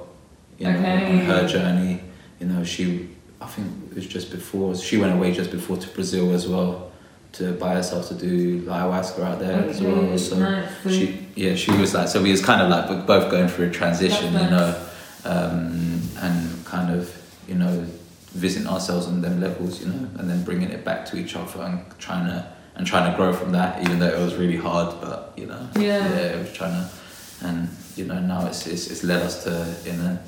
[SPEAKER 2] You know,
[SPEAKER 1] Okay.
[SPEAKER 2] on her journey. You know, she I think it was just before she went away just before to Brazil as well to buy herself to do ayahuasca out there as well. So
[SPEAKER 1] nice.
[SPEAKER 2] She yeah she was like so we was kind of like we're both going through a transition you know um, and kind of you know visiting ourselves on them levels you know and then bringing it back to each other and trying to and trying to grow from that even though it was really hard but you know
[SPEAKER 1] Yeah.
[SPEAKER 2] it was trying to and you know now it's, it's it's led us to in a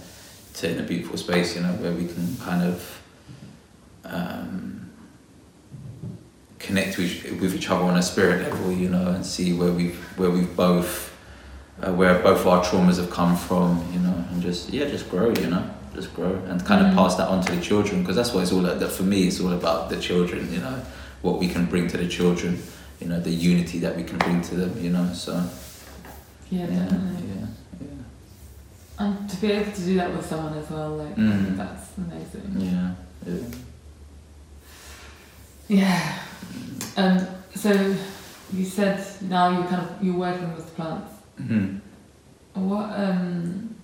[SPEAKER 2] to in a beautiful space you know where we can kind of um, connect with, with each other on a spirit level, you know, and see where we've where we've both uh, where both our traumas have come from, you know, and just yeah, just grow, you know, just grow and kind
[SPEAKER 1] Mm.
[SPEAKER 2] of pass that on to the children because that's what it's all about. For me, it's all about the children, you know, what we can bring to the children, you know, the unity that we can bring to them, you know. So
[SPEAKER 1] yeah,
[SPEAKER 2] yeah, yeah,
[SPEAKER 1] And to be able to do that with someone as well, like
[SPEAKER 2] Mm.
[SPEAKER 1] that's amazing.
[SPEAKER 2] yeah, yeah.
[SPEAKER 1] Yeah. Um. So you said now you kind of you're working with plants.
[SPEAKER 2] Mhm.
[SPEAKER 1] What um,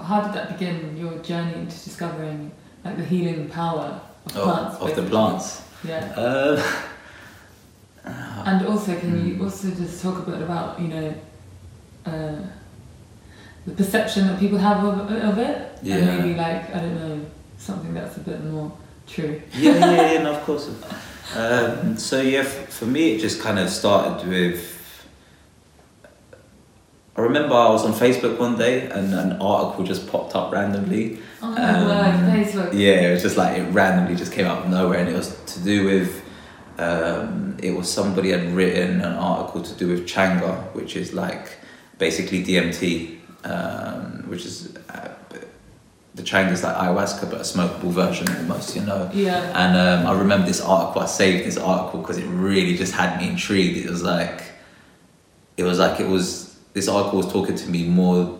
[SPEAKER 1] how did that begin? Your journey into discovering like the healing power of
[SPEAKER 2] Oh,
[SPEAKER 1] plants.
[SPEAKER 2] of the plants.
[SPEAKER 1] Yeah.
[SPEAKER 2] Uh,
[SPEAKER 1] And also, can you
[SPEAKER 2] Mm.
[SPEAKER 1] also just talk a bit about you know uh, the perception that people have of, of it,
[SPEAKER 2] Yeah.
[SPEAKER 1] and maybe like I don't know something that's a bit more true.
[SPEAKER 2] yeah, yeah, yeah, no, of course. Um, so yeah, f- for me, it just kind of started with. I remember I was on Facebook one day and an article just popped up randomly.
[SPEAKER 1] Oh my
[SPEAKER 2] Um,
[SPEAKER 1] word, Facebook.
[SPEAKER 2] Yeah, it was just like it randomly just came out of nowhere, and it was to do with. Um, it was somebody had written an article to do with changa, which is like basically DMT, um, which is uh, the changa is like ayahuasca, but a smokable version almost, you know.
[SPEAKER 1] Yeah.
[SPEAKER 2] And um, I remember this article. I saved this article because it really just had me intrigued. It was like, it was like it was. This article was talking to me more,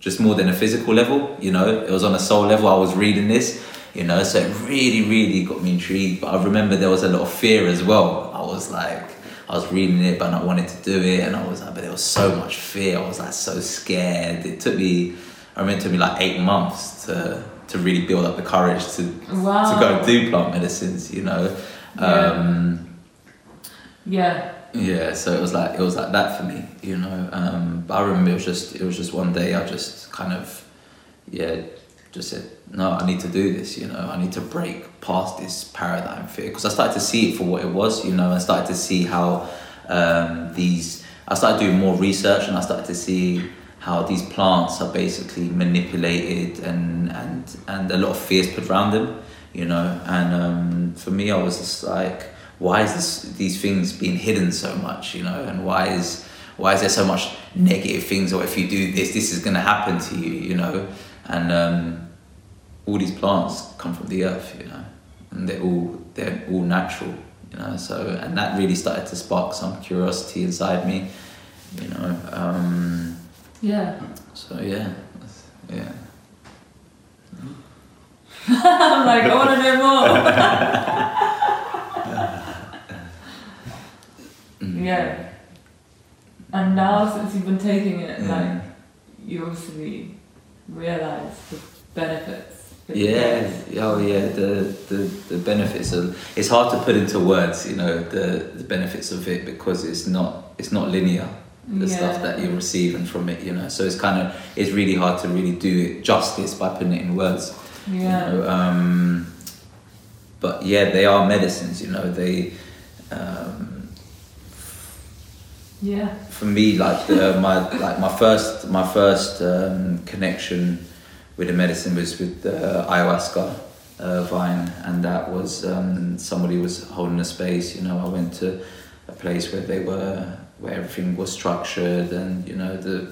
[SPEAKER 2] just more than a physical level. You know, it was on a soul level. I was reading this, you know, so it really, really got me intrigued. But I remember there was a lot of fear as well. I was like, I was reading it, but I wanted to do it, and I was like, but there was so much fear. I was like so scared. It took me, I remember it took me like eight months to to really build up the courage to
[SPEAKER 1] Wow.
[SPEAKER 2] to go do plant medicines. You know.
[SPEAKER 1] Yeah.
[SPEAKER 2] Um,
[SPEAKER 1] Yeah.
[SPEAKER 2] yeah, so it was like it was like that for me, you know. Um, but I remember it was just it was just one day I just kind of yeah just said no I need to do this, you know. I need to break past this paradigm fear because I started to see it for what it was, you know. I started to see how um, these I started doing more research and I started to see how these plants are basically manipulated and and and a lot of fears put around them, you know. And um, for me, I was just like why is this these things being hidden so much you know and why is why is there so much negative things or if you do this this is going to happen to you you know and um, all these plants come from the earth you know and they're all they're all natural you know so and that really started to spark some curiosity inside me you know um,
[SPEAKER 1] Yeah.
[SPEAKER 2] so yeah yeah
[SPEAKER 1] I'm like, I want to know more.
[SPEAKER 2] Mm.
[SPEAKER 1] yeah. And now, since you've been taking it,
[SPEAKER 2] Yeah.
[SPEAKER 1] like you obviously realize the benefits.
[SPEAKER 2] Yeah, oh yeah, the, the, the benefits are it's hard to put into words, you know, the, the benefits of it because it's not it's not linear, the stuff that you're receiving from it, you know. So it's kind of it's really hard to really do it justice by putting it in words. you
[SPEAKER 1] Yeah.
[SPEAKER 2] know, um, but yeah, they are medicines, you know, they um,
[SPEAKER 1] Yeah.
[SPEAKER 2] for me like the, my like my first my first um, connection with the medicine was with the ayahuasca uh, vine and that was um, somebody was holding a space you know I went to a place where they were where everything was structured and you know the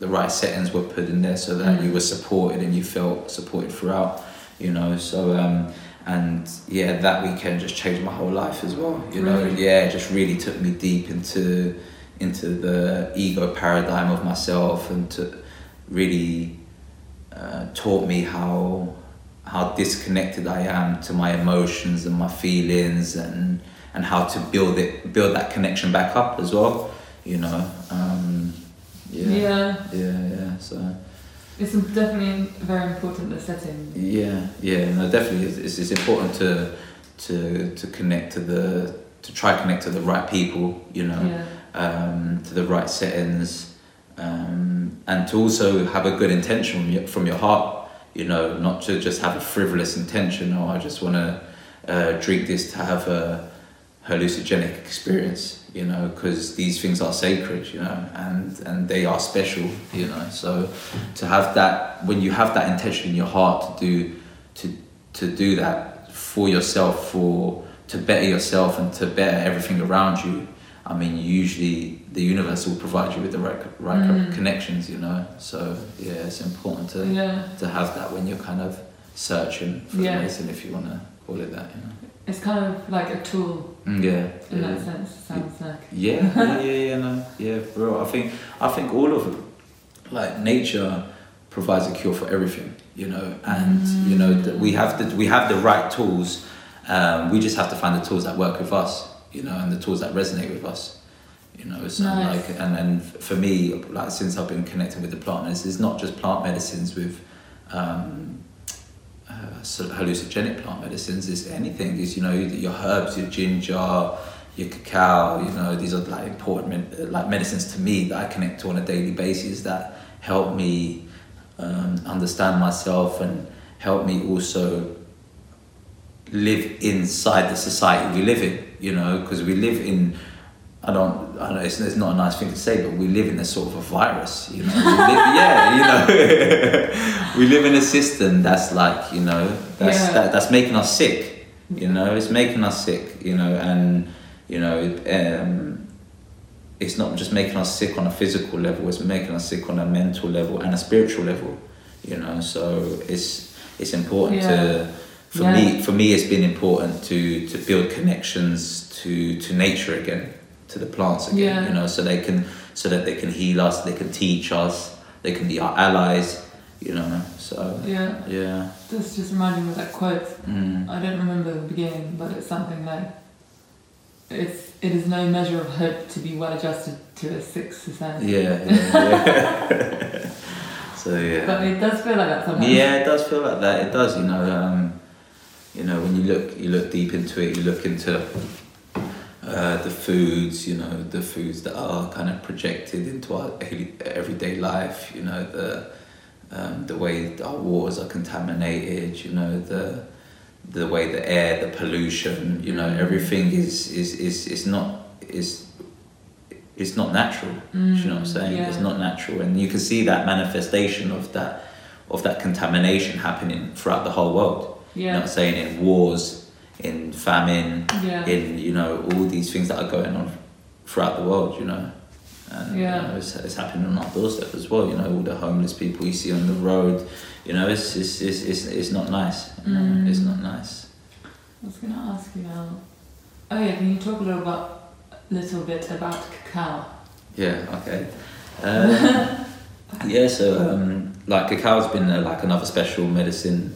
[SPEAKER 2] the right settings were put in there so that
[SPEAKER 1] Mm.
[SPEAKER 2] you were supported and you felt supported throughout you know so um, and yeah that weekend just changed my whole life as well you know
[SPEAKER 1] Really?
[SPEAKER 2] yeah it just really took me deep into into the ego paradigm of myself and to really uh, taught me how how disconnected I am to my emotions and my feelings and and how to build it build that connection back up as well you know um, yeah
[SPEAKER 1] Yeah.
[SPEAKER 2] yeah yeah so
[SPEAKER 1] It's definitely very important the setting.
[SPEAKER 2] yeah, yeah, no, definitely. It's, it's, it's important to to to connect to the to try connect to the right people, you know,
[SPEAKER 1] Yeah.
[SPEAKER 2] um, to the right settings, um, and to also have a good intention from your, from your heart, you know, not to just have a frivolous intention or I just want to uh, drink this to have a hallucinogenic experience, you know, because these things are sacred, you know, and and they are special, you know. So to have that when you have that intention in your heart to do to to do that for yourself, for to better yourself and to better everything around you. I mean, usually the universe will provide you with the right right
[SPEAKER 1] Mm.
[SPEAKER 2] connections, you know. So yeah, it's important to
[SPEAKER 1] Yeah.
[SPEAKER 2] to have that when you're kind of searching for
[SPEAKER 1] Yeah.
[SPEAKER 2] medicine, if you want to call it that, you know.
[SPEAKER 1] It's kind of like a tool
[SPEAKER 2] Mm, yeah.
[SPEAKER 1] in
[SPEAKER 2] yeah.
[SPEAKER 1] that sense. Sounds like.
[SPEAKER 2] Yeah, yeah, yeah, yeah, no, yeah, bro. I think I think all of it, like nature, provides a cure for everything, you know, and you know that we have the we have the right tools. Um, we just have to find the tools that work with us, you know, and the tools that resonate with us, you know. So
[SPEAKER 1] Nice.
[SPEAKER 2] like, and then for me, like since I've been connecting with the plant it's not just plant medicines with. Um, uh, sort of hallucinogenic plant medicines It's anything is you know your herbs your ginger your cacao you know these are like important like medicines to me that I connect to on a daily basis that help me um, understand myself and help me also live inside the society we live in you know because we live in I don't, I know it's, it's not a nice thing to say, but we live in a sort of a virus, you know. We live, yeah, you know, we live in a system that's like, you know, that's
[SPEAKER 1] Yeah.
[SPEAKER 2] that, that's making us sick, you know. It's making us sick, you know, and you know, um, it's not just making us sick on a physical level; it's making us sick on a mental level and a spiritual level, you know. So it's it's important
[SPEAKER 1] Yeah.
[SPEAKER 2] to for
[SPEAKER 1] Yeah.
[SPEAKER 2] me for me it's been important to to build connections to to nature again to the plants again
[SPEAKER 1] Yeah.
[SPEAKER 2] you know so they can so that they can heal us they can teach us they can be our allies you know so
[SPEAKER 1] Yeah.
[SPEAKER 2] yeah
[SPEAKER 1] This just reminded me of that quote.
[SPEAKER 2] mm.
[SPEAKER 1] I don't remember the beginning, but it's something like, "It's it is no measure of hope to be well adjusted to a sick society."
[SPEAKER 2] yeah yeah, yeah. so yeah
[SPEAKER 1] But it does feel like that sometimes.
[SPEAKER 2] Yeah, it does feel like that. It does, you know. Um, you know, when you look, you look deep into it. You look into uh, the foods. You know, the foods that are kind of projected into our everyday life. You know, the um, the way our waters are contaminated. You know, the the way the air, the pollution. You know,
[SPEAKER 1] Mm.
[SPEAKER 2] everything is is is is not is. It's not natural. Do you know what I'm
[SPEAKER 1] Mm,
[SPEAKER 2] saying?
[SPEAKER 1] yeah.
[SPEAKER 2] It's not natural, and you can see that manifestation of that of that contamination happening throughout the whole world. You know
[SPEAKER 1] Yeah.
[SPEAKER 2] I'm saying? In wars, in famine,
[SPEAKER 1] Yeah.
[SPEAKER 2] in you know all these things that are going on throughout the world. You know, and
[SPEAKER 1] Yeah.
[SPEAKER 2] you know, it's, it's happening on our doorstep as well. You know, all the homeless people you see on the road. You know, it's it's it's it's, it's not nice. You?
[SPEAKER 1] Mm.
[SPEAKER 2] It's not nice.
[SPEAKER 1] I was going to ask you now. Oh yeah, can you talk a little about little bit about cacao?
[SPEAKER 2] Yeah. Okay. Um, yeah. So um, like cacao's been uh, like another special medicine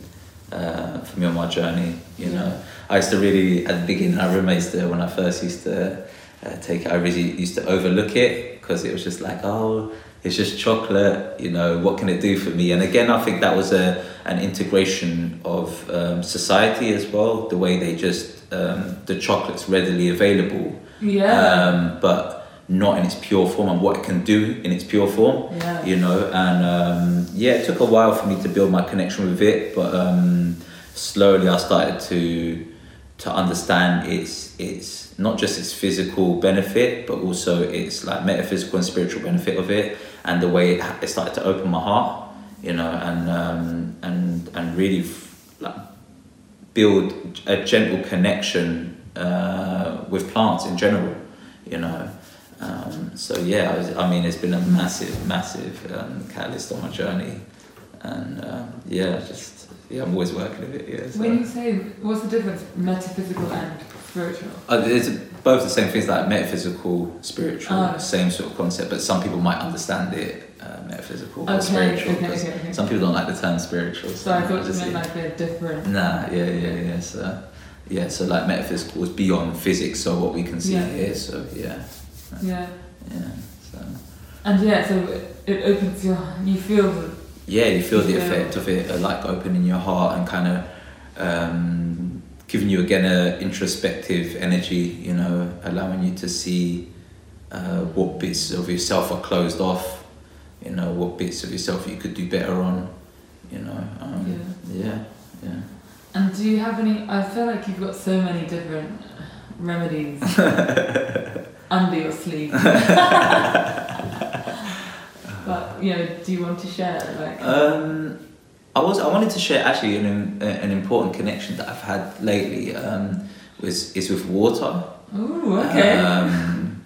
[SPEAKER 2] uh, for me on my journey. You know, I used to really at the beginning. I remember used to when I first used to uh, take it. I really used to overlook it because it was just like, oh, it's just chocolate. You know, what can it do for me? And again, I think that was a an integration of um, society as well. The way they just um, the chocolate's readily available,
[SPEAKER 1] Yeah.
[SPEAKER 2] um, but not in its pure form and what it can do in its pure form
[SPEAKER 1] yeah.
[SPEAKER 2] you know and um, yeah it took a while for me to build my connection with it but um, slowly i started to to understand its its not just its physical benefit but also its like metaphysical and spiritual benefit of it and the way it, it started to open my heart you know and um, and and really like build a gentle connection uh, with plants in general you know um, so yeah, I, was, I mean, it's been a massive, massive um, catalyst on my journey, and um, yeah, just yeah, I'm always working with it. Yeah, so.
[SPEAKER 1] When you say, what's the difference, metaphysical and spiritual?
[SPEAKER 2] Uh, it's both the same things, like metaphysical, spiritual,
[SPEAKER 1] Oh.
[SPEAKER 2] same sort of concept. But some people might understand it uh, metaphysical or spiritual.
[SPEAKER 1] okay, okay, okay.
[SPEAKER 2] Some people don't like the term spiritual.
[SPEAKER 1] So I thought you meant like they're different.
[SPEAKER 2] Nah, yeah, yeah, yeah. So yeah, so like metaphysical is beyond physics, so what we can see
[SPEAKER 1] Yeah.
[SPEAKER 2] here. So yeah,
[SPEAKER 1] Yeah.
[SPEAKER 2] yeah. So.
[SPEAKER 1] And yeah, so it, it opens your, you feel, the-
[SPEAKER 2] yeah, you feel the
[SPEAKER 1] Yeah.
[SPEAKER 2] effect of it, like opening your heart and kind of um, giving you again a introspective energy. You know, allowing you to see uh, what bits of yourself are closed off. You know, what bits of yourself you could do better on. You know, um, yeah, yeah.
[SPEAKER 1] and do you have any, I feel like you've got so many different remedies under your sleeve. but, you know, do you want to share? Like,
[SPEAKER 2] Um, I was. I wanted to share actually an an important connection that I've had lately. Um, was is with water.
[SPEAKER 1] ooh, okay.
[SPEAKER 2] Um,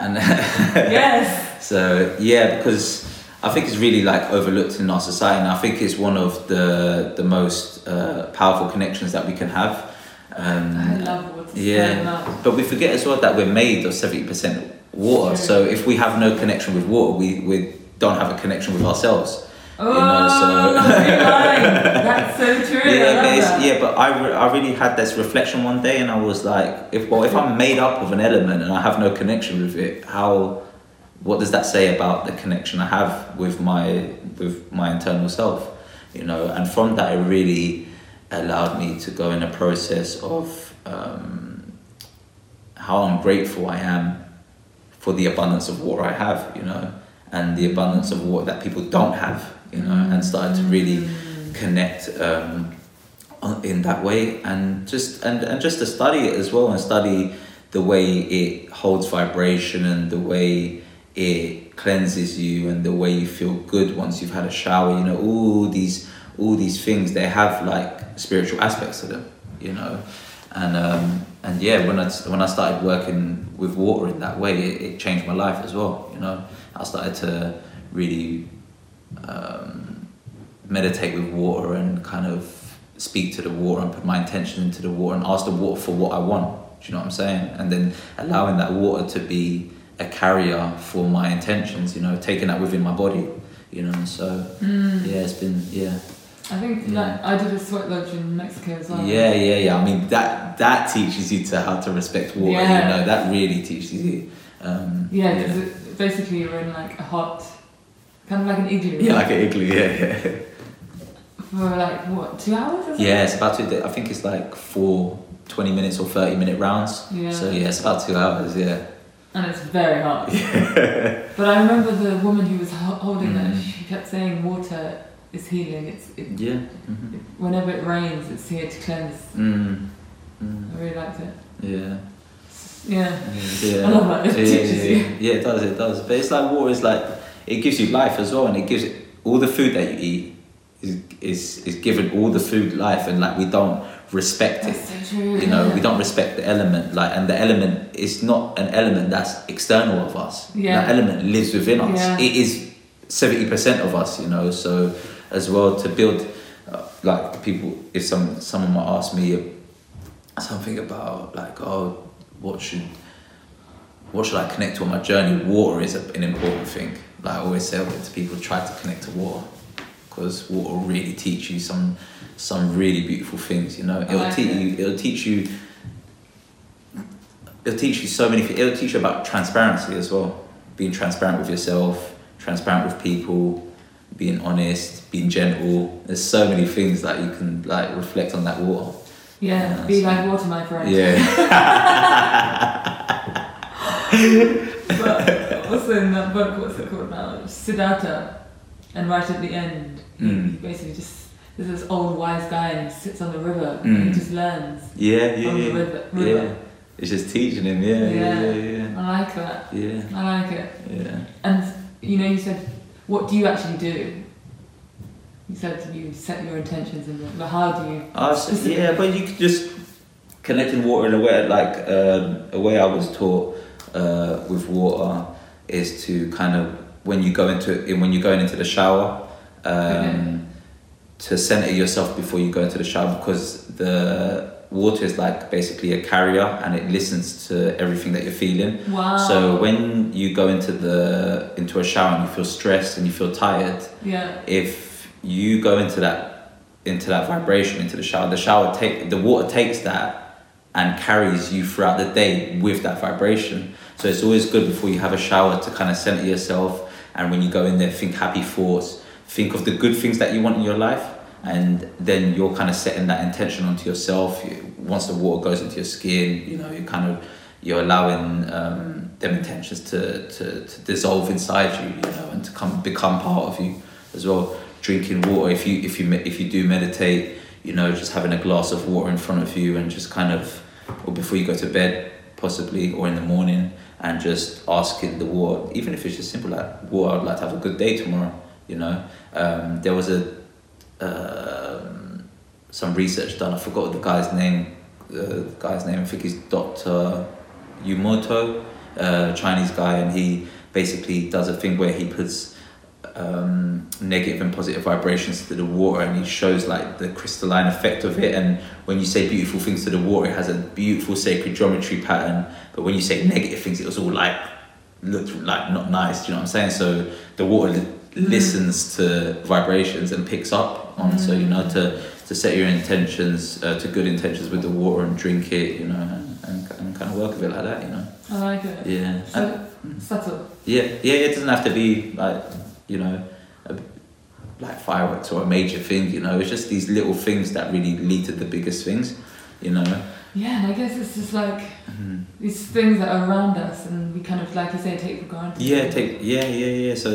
[SPEAKER 2] and
[SPEAKER 1] yes.
[SPEAKER 2] so yeah, because I think it's really like overlooked in our society, and I think it's one of the the most uh, powerful connections that we can have. Um,
[SPEAKER 1] I love water
[SPEAKER 2] yeah. but we forget as well that we're made of seventy percent water.
[SPEAKER 1] True.
[SPEAKER 2] So if we have no connection with water, we we don't have a connection with ourselves.
[SPEAKER 1] Oh,
[SPEAKER 2] know, so-
[SPEAKER 1] That's so true.
[SPEAKER 2] Yeah, but it's,
[SPEAKER 1] that.
[SPEAKER 2] yeah, but I, re- I really had this reflection one day, and I was like, if well, if I'm made up of an element and I have no connection with it, how, what does that say about the connection I have with my with my internal self, you know? And from that, it really allowed me to go in a process of um, how ungrateful I am for the abundance of water I have, you know, and the abundance of water that people don't have, you know, and started to really
[SPEAKER 1] Mm.
[SPEAKER 2] connect um, in that way and just and, and just to study it as well and study the way it holds vibration and the way it cleanses you and the way you feel good once you've had a shower you know all these all these things they have like spiritual aspects to them you know and um, and yeah when I when I started working with water in that way it, it changed my life as well you know I started to really um, meditate with water and kind of speak to the water and put my intention into the water and ask the water for what I want. Do you know what I'm saying? And then allowing that water to be a carrier for my intentions, you know, taking that within my body, you know. So
[SPEAKER 1] Mm.
[SPEAKER 2] yeah, it's been yeah.
[SPEAKER 1] I think
[SPEAKER 2] Yeah.
[SPEAKER 1] like I did a sweat lodge in Mexico as well.
[SPEAKER 2] Yeah, yeah, yeah. I mean that that teaches you to how to respect water,
[SPEAKER 1] Yeah.
[SPEAKER 2] you know, that really teaches you. Um,
[SPEAKER 1] Yeah, because it basically you're in like a hot, kind of like an igloo.
[SPEAKER 2] yeah, like an igloo, yeah, yeah.
[SPEAKER 1] For like what, two hours?
[SPEAKER 2] Yeah, it's about two. I think it's like four 20 minutes or 30 minute rounds.
[SPEAKER 1] Yeah.
[SPEAKER 2] So yeah, it's about two hours, yeah.
[SPEAKER 1] And it's very hot. Yeah. But I remember the woman who was ho- holding that.
[SPEAKER 2] Mm.
[SPEAKER 1] She kept saying water is healing. It's it,
[SPEAKER 2] Yeah. hmm
[SPEAKER 1] whenever it rains, it's here to cleanse.
[SPEAKER 2] Mm. Mm.
[SPEAKER 1] I really liked it.
[SPEAKER 2] Yeah.
[SPEAKER 1] Yeah.
[SPEAKER 2] Yeah.
[SPEAKER 1] I love that. It
[SPEAKER 2] yeah,
[SPEAKER 1] teaches
[SPEAKER 2] yeah,
[SPEAKER 1] you.
[SPEAKER 2] yeah. it does, it does. But it's like water is like it gives you life as well, and it gives all the food that you eat is is is given all the food life, and like we don't respect it.
[SPEAKER 1] So true.
[SPEAKER 2] You know,
[SPEAKER 1] yeah.
[SPEAKER 2] we don't respect the element, like, and the element is not an element that's external of us.
[SPEAKER 1] Yeah.
[SPEAKER 2] That element lives within us.
[SPEAKER 1] Yeah.
[SPEAKER 2] It is seventy percent of us. You know, so as well to build, uh, like people, if some someone might ask me something about like, oh, what should what should I connect to on my journey? Water is a, an important thing. Like I always say to people, try to connect to water because water will really teach you some some really beautiful things. You know, it'll
[SPEAKER 1] like
[SPEAKER 2] teach
[SPEAKER 1] it.
[SPEAKER 2] you. It'll teach you. It'll teach you so many things. It'll teach you about transparency as well. being transparent with yourself, transparent with people, being honest, being gentle. There's so many things that you can like reflect on that water.
[SPEAKER 1] Yeah,
[SPEAKER 2] Yeah,
[SPEAKER 1] be
[SPEAKER 2] so-
[SPEAKER 1] like water, my friend.
[SPEAKER 2] Yeah.
[SPEAKER 1] but also in that book, what's it called now? Siddhartha. And right at the end,
[SPEAKER 2] Mm.
[SPEAKER 1] basically just there's this old wise guy and he sits on the river
[SPEAKER 2] Mm.
[SPEAKER 1] and he just learns
[SPEAKER 2] yeah, yeah,
[SPEAKER 1] on the
[SPEAKER 2] yeah.
[SPEAKER 1] river.
[SPEAKER 2] Yeah. It's just teaching him. Yeah, yeah,
[SPEAKER 1] Yeah.
[SPEAKER 2] yeah,
[SPEAKER 1] I like that.
[SPEAKER 2] yeah, yeah.
[SPEAKER 1] I like it.
[SPEAKER 2] yeah.
[SPEAKER 1] And you know, you said, what do you actually do? You said you set your intentions and but how do you?
[SPEAKER 2] Uh, yeah, but you could just connecting water in a way like um, a way I was taught uh, with water is to kind of when you go into in when you're going into the shower um,
[SPEAKER 1] Okay.
[SPEAKER 2] to center yourself before you go into the shower because the water is like basically a carrier and it listens to everything that you're feeling.
[SPEAKER 1] Wow.
[SPEAKER 2] So when you go into the into a shower and you feel stressed and you feel tired,
[SPEAKER 1] yeah,
[SPEAKER 2] if you go into that into that vibration into the shower the shower take the water takes that and carries you throughout the day with that vibration so it's always good before you have a shower to kind of center yourself and when you go in there think happy thoughts think of the good things that you want in your life and then you're kind of setting that intention onto yourself once the water goes into your skin you know you're kind of you're allowing um, them intentions to, to, to dissolve inside you, you know, and to come become part of you as well. Drinking water, if you if you if you do meditate, you know, just having a glass of water in front of you and just kind of, or before you go to bed, possibly, or in the morning, and just asking the water, even if it's just simple like, water, I'd like to have a good day tomorrow. You know, um, there was a um, some research done. I forgot the guy's name. The guy's name, I think he's Doctor Yumoto, uh, Chinese guy, and he basically does a thing where he puts um, negative and positive vibrations to the water, and he shows like the crystalline effect of it. And when you say beautiful things to the water, it has a beautiful sacred geometry pattern. But when you say negative things, it was all like looked like not nice. Do you know what I'm saying? So the water li- listens to vibrations and picks up on. So you know to to set your intentions uh, to good intentions with the water and drink it. You know, and, and, and kind of work with it like that. You know.
[SPEAKER 1] I like it.
[SPEAKER 2] Yeah. And-
[SPEAKER 1] So, subtle.
[SPEAKER 2] yeah, yeah, it doesn't have to be like, you know, a, like fireworks or a major thing, you know, it's just these little things that really lead to the biggest things, you know.
[SPEAKER 1] Yeah, and I guess it's just like
[SPEAKER 2] Mhm.
[SPEAKER 1] these things that are around us, and we kind of, like you say, take for granted.
[SPEAKER 2] Yeah, take, yeah, yeah, yeah. So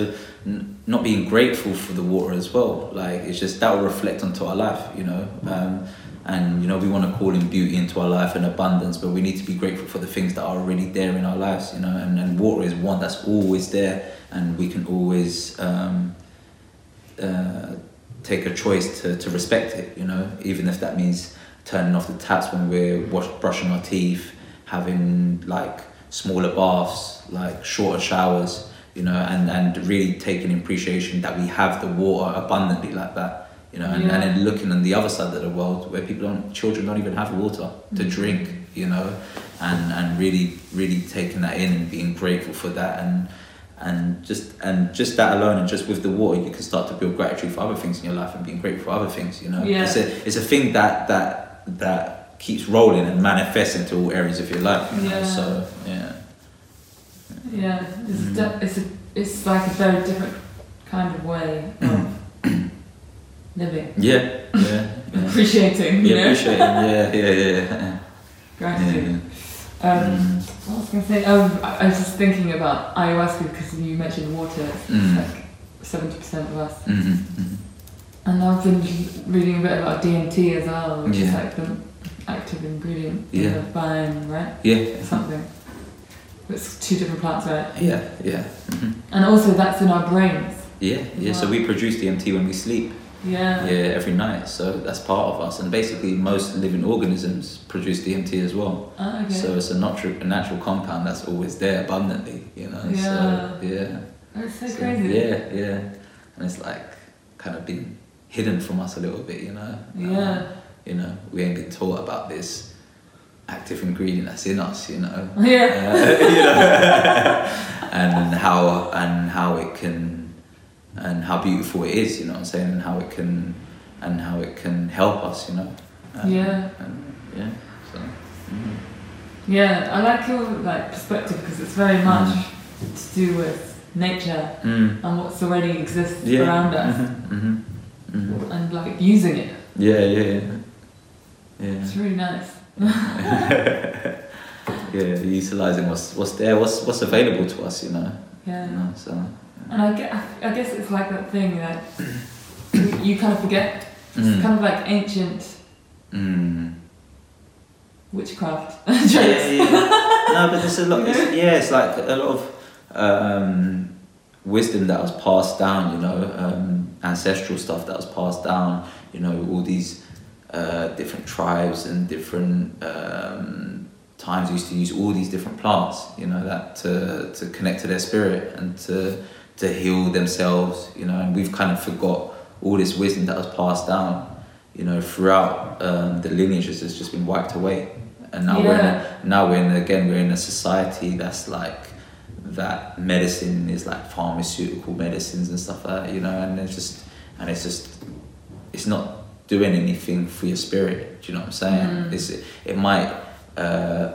[SPEAKER 2] not being grateful for the water as well, like it's just that will reflect onto our life, you know. Um, and you know we want to call in beauty into our life and abundance, but we need to be grateful for the things that are already there in our lives, you know. And, and water is one that's always there, and we can always um, uh, take a choice to, to respect it, you know, even if that means turning off the taps when we're wash, brushing our teeth, having like smaller baths, like shorter showers, you know, and, and really taking appreciation that we have the water abundantly like that, you know, and, and then looking on the other side of the world where people don't, children don't even have water to
[SPEAKER 1] Mhm.
[SPEAKER 2] drink, you know, and, and really, really taking that in and being grateful for that and and just and just that alone and just with the water you can start to build gratitude for other things in your life and being grateful for other things you know
[SPEAKER 1] Yeah.
[SPEAKER 2] it's a it's a thing that that that keeps rolling and manifests into all areas of your life you know?
[SPEAKER 1] Yeah.
[SPEAKER 2] so yeah
[SPEAKER 1] Yeah, it's,
[SPEAKER 2] Mhm.
[SPEAKER 1] de- it's, a, it's like a very different kind of way of living.
[SPEAKER 2] yeah yeah yeah,
[SPEAKER 1] Appreciating, you
[SPEAKER 2] yeah
[SPEAKER 1] know?
[SPEAKER 2] appreciate it. yeah yeah yeah yeah,
[SPEAKER 1] Gratitude.
[SPEAKER 2] yeah.
[SPEAKER 1] Um,
[SPEAKER 2] Mm.
[SPEAKER 1] what was I going to say? Um, I I was just thinking about ayahuasca because you mentioned water. It's
[SPEAKER 2] Mm.
[SPEAKER 1] like 70% of us.
[SPEAKER 2] Mhm, mhm.
[SPEAKER 1] And I've been reading a bit about DMT as well, which is like the active ingredient
[SPEAKER 2] Yeah.
[SPEAKER 1] in the vine, right?
[SPEAKER 2] yeah
[SPEAKER 1] Something. It's two different plants, right?
[SPEAKER 2] yeah yeah mhm.
[SPEAKER 1] And also that's in our brains.
[SPEAKER 2] yeah yeah so we produce DMT when we sleep
[SPEAKER 1] Yeah.
[SPEAKER 2] yeah every night so that's part of us and basically most living organisms produce DMT as well
[SPEAKER 1] Ah, okay.
[SPEAKER 2] So it's a natural, a natural compound that's always there abundantly, you know.
[SPEAKER 1] Yeah.
[SPEAKER 2] So yeah.
[SPEAKER 1] That's so
[SPEAKER 2] So,
[SPEAKER 1] crazy.
[SPEAKER 2] Yeah, yeah. And it's like kind of been hidden from us a little bit, you know.
[SPEAKER 1] Yeah.
[SPEAKER 2] Um, you know, we ain't been taught about this active ingredient that's in us, you know.
[SPEAKER 1] Yeah.
[SPEAKER 2] Uh, you know, and how and how it can and how beautiful it is, you know what I'm saying, and how it can and how it can help us, you know. Um,
[SPEAKER 1] Yeah.
[SPEAKER 2] And yeah. So. mm.
[SPEAKER 1] Yeah, I like your like perspective because it's very much
[SPEAKER 2] Mm.
[SPEAKER 1] to do with nature
[SPEAKER 2] Mm.
[SPEAKER 1] and what's already exists
[SPEAKER 2] Yeah.
[SPEAKER 1] around us
[SPEAKER 2] Mhm. Mhm. Mhm.
[SPEAKER 1] and like using it.
[SPEAKER 2] Yeah, yeah, yeah. Yeah.
[SPEAKER 1] It's really nice.
[SPEAKER 2] yeah, utilizing what's what's there, what's what's available to us, you know.
[SPEAKER 1] Yeah.
[SPEAKER 2] You know, so
[SPEAKER 1] And I, get, I guess it's like that thing that you, kind of forget. It's
[SPEAKER 2] Mm.
[SPEAKER 1] kind of like ancient
[SPEAKER 2] mm.
[SPEAKER 1] witchcraft.
[SPEAKER 2] yeah,
[SPEAKER 1] jokes.
[SPEAKER 2] yeah. No, but there's a lot. It's, yeah, it's like a lot of um, wisdom that was passed down. You know, um, ancestral stuff that was passed down. You know, all these uh, different tribes and different um, times used to use all these different plants. You know, that to to connect to their spirit and to to heal themselves. You know, and we've kind of forgot all this wisdom that was passed down. You know, throughout um, the lineages, has just been wiped away and now we're in a, now we're in again we're in a society that's like that medicine is like pharmaceutical medicines and stuff like that you know and it's just and it's just it's not doing anything for your spirit do you know what I'm saying
[SPEAKER 1] Mm.
[SPEAKER 2] it's it might uh,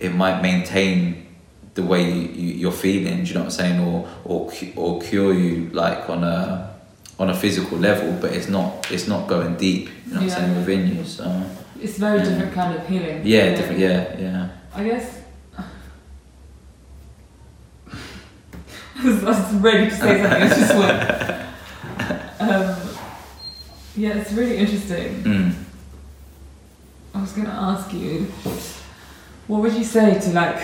[SPEAKER 2] it might maintain the way you, you're feeling do you know what I'm saying or or or cure you like on a on a physical level but it's not it's not going deep you know what
[SPEAKER 1] Yeah.
[SPEAKER 2] I'm saying within you so
[SPEAKER 1] It's a very
[SPEAKER 2] Yeah.
[SPEAKER 1] different kind of healing.
[SPEAKER 2] yeah, different. Yeah, yeah.
[SPEAKER 1] I guess. I was ready to say something. It's just went. Um, yeah, it's really interesting.
[SPEAKER 2] Mm.
[SPEAKER 1] I was going to ask you, what would you say to like?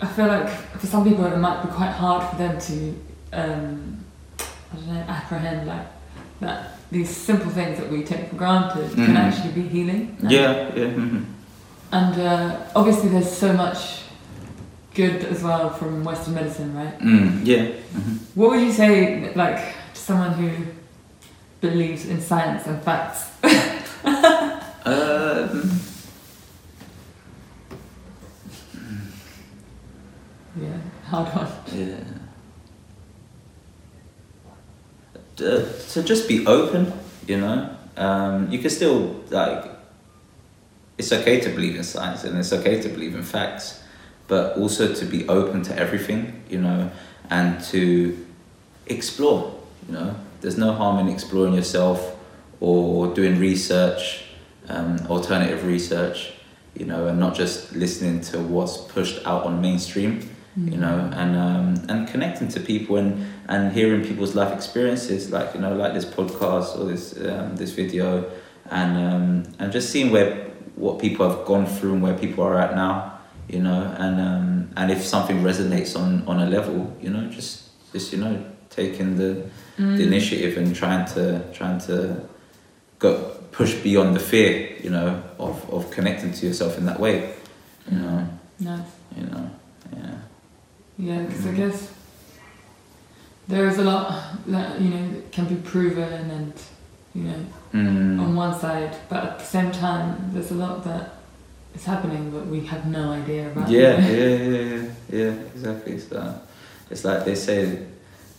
[SPEAKER 1] I feel like for some people it might be quite hard for them to, um, I don't know, apprehend like that these simple things that we take for granted
[SPEAKER 2] Mhm.
[SPEAKER 1] can actually be healing.
[SPEAKER 2] Yeah, yeah. mhm.
[SPEAKER 1] And uh, obviously, there's so much good as well from Western medicine, right?
[SPEAKER 2] Mm, yeah. mhm.
[SPEAKER 1] What would you say, like, to someone who believes in science and facts?
[SPEAKER 2] Um,
[SPEAKER 1] Yeah, hard one.
[SPEAKER 2] yeah. Uh, so just be open, you know. Um, you can still like. It's okay to believe in science and it's okay to believe in facts, but also to be open to everything, you know, and to explore. You know, there's no harm in exploring yourself or doing research, um, alternative research, you know, and not just listening to what's pushed out on mainstream you know, and um, and connecting to people and and hearing people's life experiences, like you know, like this podcast or this um, this video, and um, and just seeing where what people have gone through and where people are at now, you know, and um, and if something resonates on on a level, you know, just just you know, taking the
[SPEAKER 1] Mm.
[SPEAKER 2] the initiative and trying to trying to go push beyond the fear, you know, of of connecting to yourself in that way, you know,
[SPEAKER 1] Nice.
[SPEAKER 2] you know, yeah.
[SPEAKER 1] Yeah, because I guess there is a lot that, you know, can be proven and, you know,
[SPEAKER 2] Mm.
[SPEAKER 1] on one side, but at the same time, there's a lot that is happening but we have no idea about.
[SPEAKER 2] Yeah, yeah, yeah, yeah, yeah, exactly. So it's like they say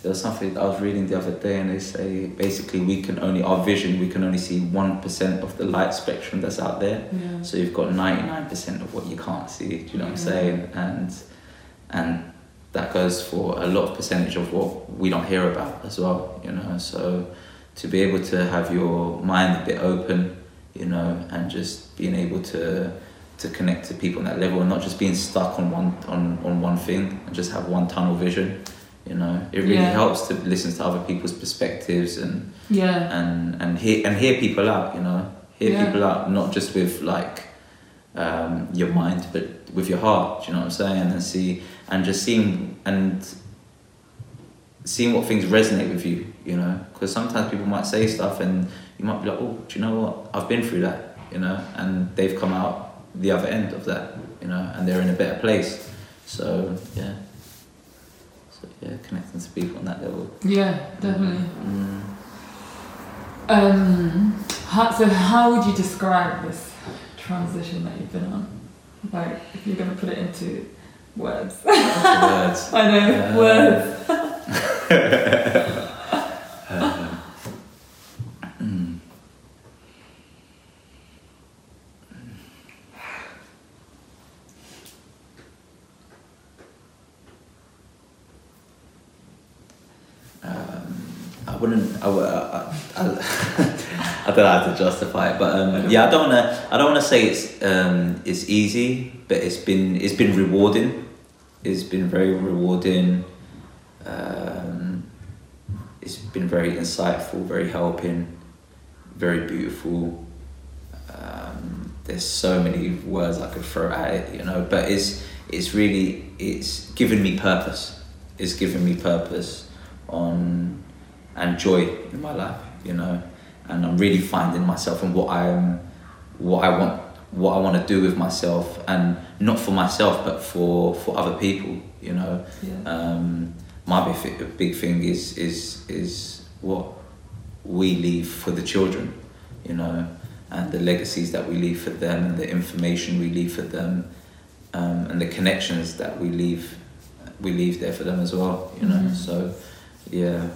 [SPEAKER 2] there was something I was reading the other day, and they say basically we can only our vision we can only see one percent of the light spectrum that's out there.
[SPEAKER 1] Yeah.
[SPEAKER 2] So you've got ninety nine percent of what you can't see. Do you know what I'm saying? And and that goes for a lot of percentage of what we don't hear about as well. You know, so to be able to have your mind a bit open, you know, and just being able to to connect to people on that level and not just being stuck on one on, on one thing and just have one tunnel vision. You know, it really
[SPEAKER 1] Yeah.
[SPEAKER 2] helps to listen to other people's perspectives and
[SPEAKER 1] Yeah.
[SPEAKER 2] and and hear and hear people out. You know, hear
[SPEAKER 1] Yeah.
[SPEAKER 2] people out not just with like um, your mind, but with your heart. Do you know what I'm saying? And see and just seeing and seeing what things resonate with you. You know, because sometimes people might say stuff and you might be like, oh, do you know what? I've been through that. You know, and they've come out the other end of that. You know, and they're in a better place. So yeah. So yeah, connecting to people on that level.
[SPEAKER 1] Yeah, definitely.
[SPEAKER 2] Mm.
[SPEAKER 1] Um, how, so how would you describe this transition that you've been on? Like, if you're going to put it into words.
[SPEAKER 2] Words.
[SPEAKER 1] I know,
[SPEAKER 2] Yeah.
[SPEAKER 1] words.
[SPEAKER 2] Um, mm. I wouldn't. I, would- I, I, I don't know how to justify it, but um, yeah, I don't wanna. I don't wanna say it's um, it's easy, but it's been it's been rewarding. It's been very rewarding. Um, it's been very insightful, very helping, very beautiful. Um, there's so many words I could throw at it, you know, but it's it's really it's given me purpose. It's given me purpose on and joy in my life, you know, and I'm really finding myself and what I'm what I want what I want to do with myself and not for myself but for for other people, you know.
[SPEAKER 1] Yeah.
[SPEAKER 2] Um, my big, big thing is is is what we leave for the children, you know, and the legacies that we leave for them, and the information we leave for them, um, and the connections that we leave we leave there for them as well, you know.
[SPEAKER 1] Mhm.
[SPEAKER 2] So, yeah.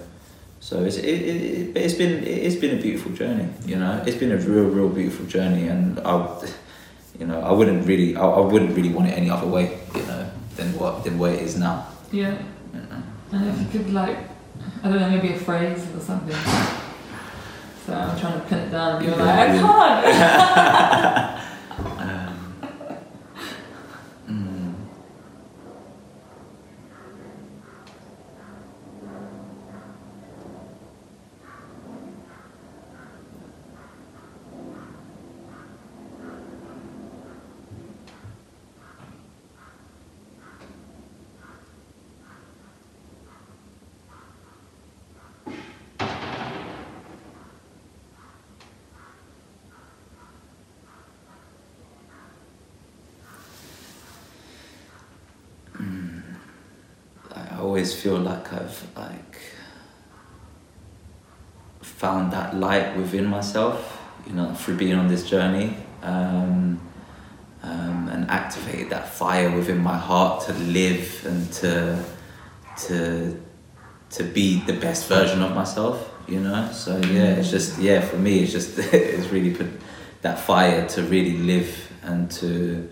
[SPEAKER 2] So it's it, it, it's been it's been a beautiful journey, you know. It's been a real real beautiful journey, and I, you know, I wouldn't really I, I wouldn't really want it any other way, you know, than what than where it is now.
[SPEAKER 1] Yeah.
[SPEAKER 2] You know?
[SPEAKER 1] And if you could like, I don't know, maybe a phrase or something. So I'm trying to pin it down and you're like, I can't!
[SPEAKER 2] always feel like I've like found that light within myself, you know, through being on this journey, um, um, and activated that fire within my heart to live and to to to be the best version of myself, you know. So yeah, it's just yeah for me, it's just it's really put that fire to really live and to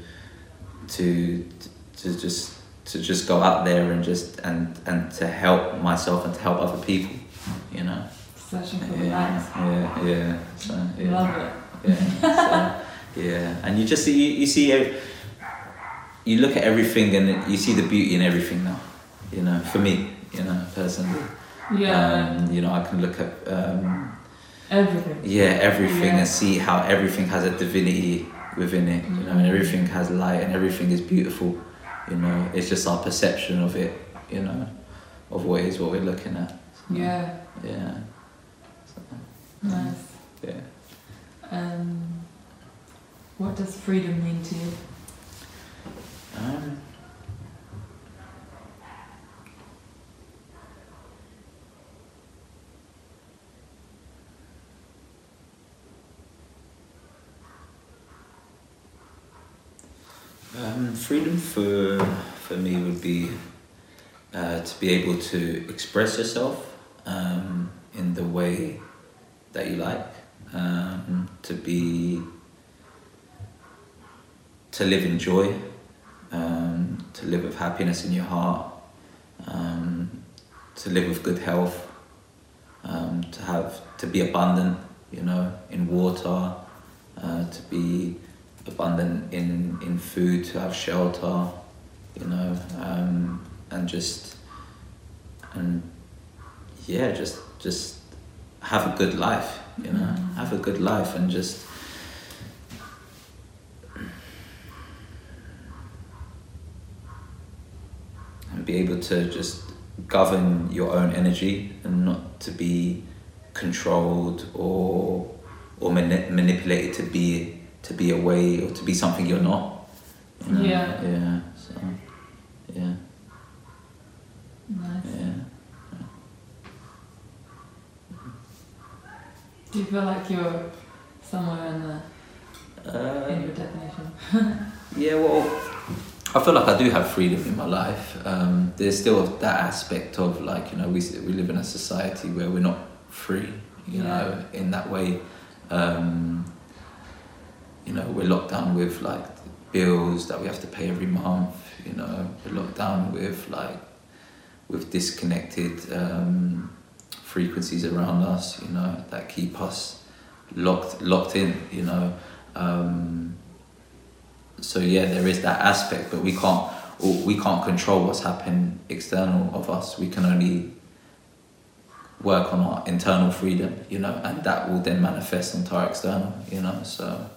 [SPEAKER 2] to to just to just go out there and just and and to help myself and to help other people, you know.
[SPEAKER 1] Searching for the
[SPEAKER 2] Yeah,
[SPEAKER 1] light.
[SPEAKER 2] yeah, yeah. So yeah,
[SPEAKER 1] Love it.
[SPEAKER 2] yeah, so, yeah. And you just see you, you see you look at everything and you see the beauty in everything now. You know, for me, you know, personally.
[SPEAKER 1] Yeah.
[SPEAKER 2] Um, you know, I can look at um,
[SPEAKER 1] Everything.
[SPEAKER 2] yeah everything
[SPEAKER 1] Yeah.
[SPEAKER 2] and see how everything has a divinity within it you know and everything has light and everything is beautiful you know it's just our perception of it you know of what is what we're looking at So,
[SPEAKER 1] Yeah.
[SPEAKER 2] yeah So,
[SPEAKER 1] Nice.
[SPEAKER 2] yeah
[SPEAKER 1] Um, what does freedom mean to you?
[SPEAKER 2] um, Um, freedom for for me would be uh, to be able to express yourself um, in the way that you like, um, to be to live in joy, um, to live with happiness in your heart, um, to live with good health, um, to have to be abundant, you know, in water, uh, to be abundant in, in food, to have shelter, you know, um, and just and yeah, just just have a good life, you know,
[SPEAKER 1] Mhm.
[SPEAKER 2] have a good life and just and be able to just govern your own energy and not to be controlled or or mani- manipulated to be to be away or to be something you're not. you know?
[SPEAKER 1] Yeah.
[SPEAKER 2] Yeah. So yeah.
[SPEAKER 1] Nice.
[SPEAKER 2] Yeah.
[SPEAKER 1] Do you feel like you're somewhere in the
[SPEAKER 2] Uh,
[SPEAKER 1] in your definition?
[SPEAKER 2] Yeah, well, I feel like I do have freedom in my life. Um, there's still that aspect of like you know we we live in a society where we're not free, you
[SPEAKER 1] Yeah.
[SPEAKER 2] know, in that way. Um, you know, we're locked down with like bills that we have to pay every month. You know, we're locked down with like with disconnected um, frequencies around us, you know, that keep us locked locked in, you know. Um, so yeah, there is that aspect, but we can't we can't control what's happening external of us. We can only work on our internal freedom, you know, and that will then manifest onto our external, you know. So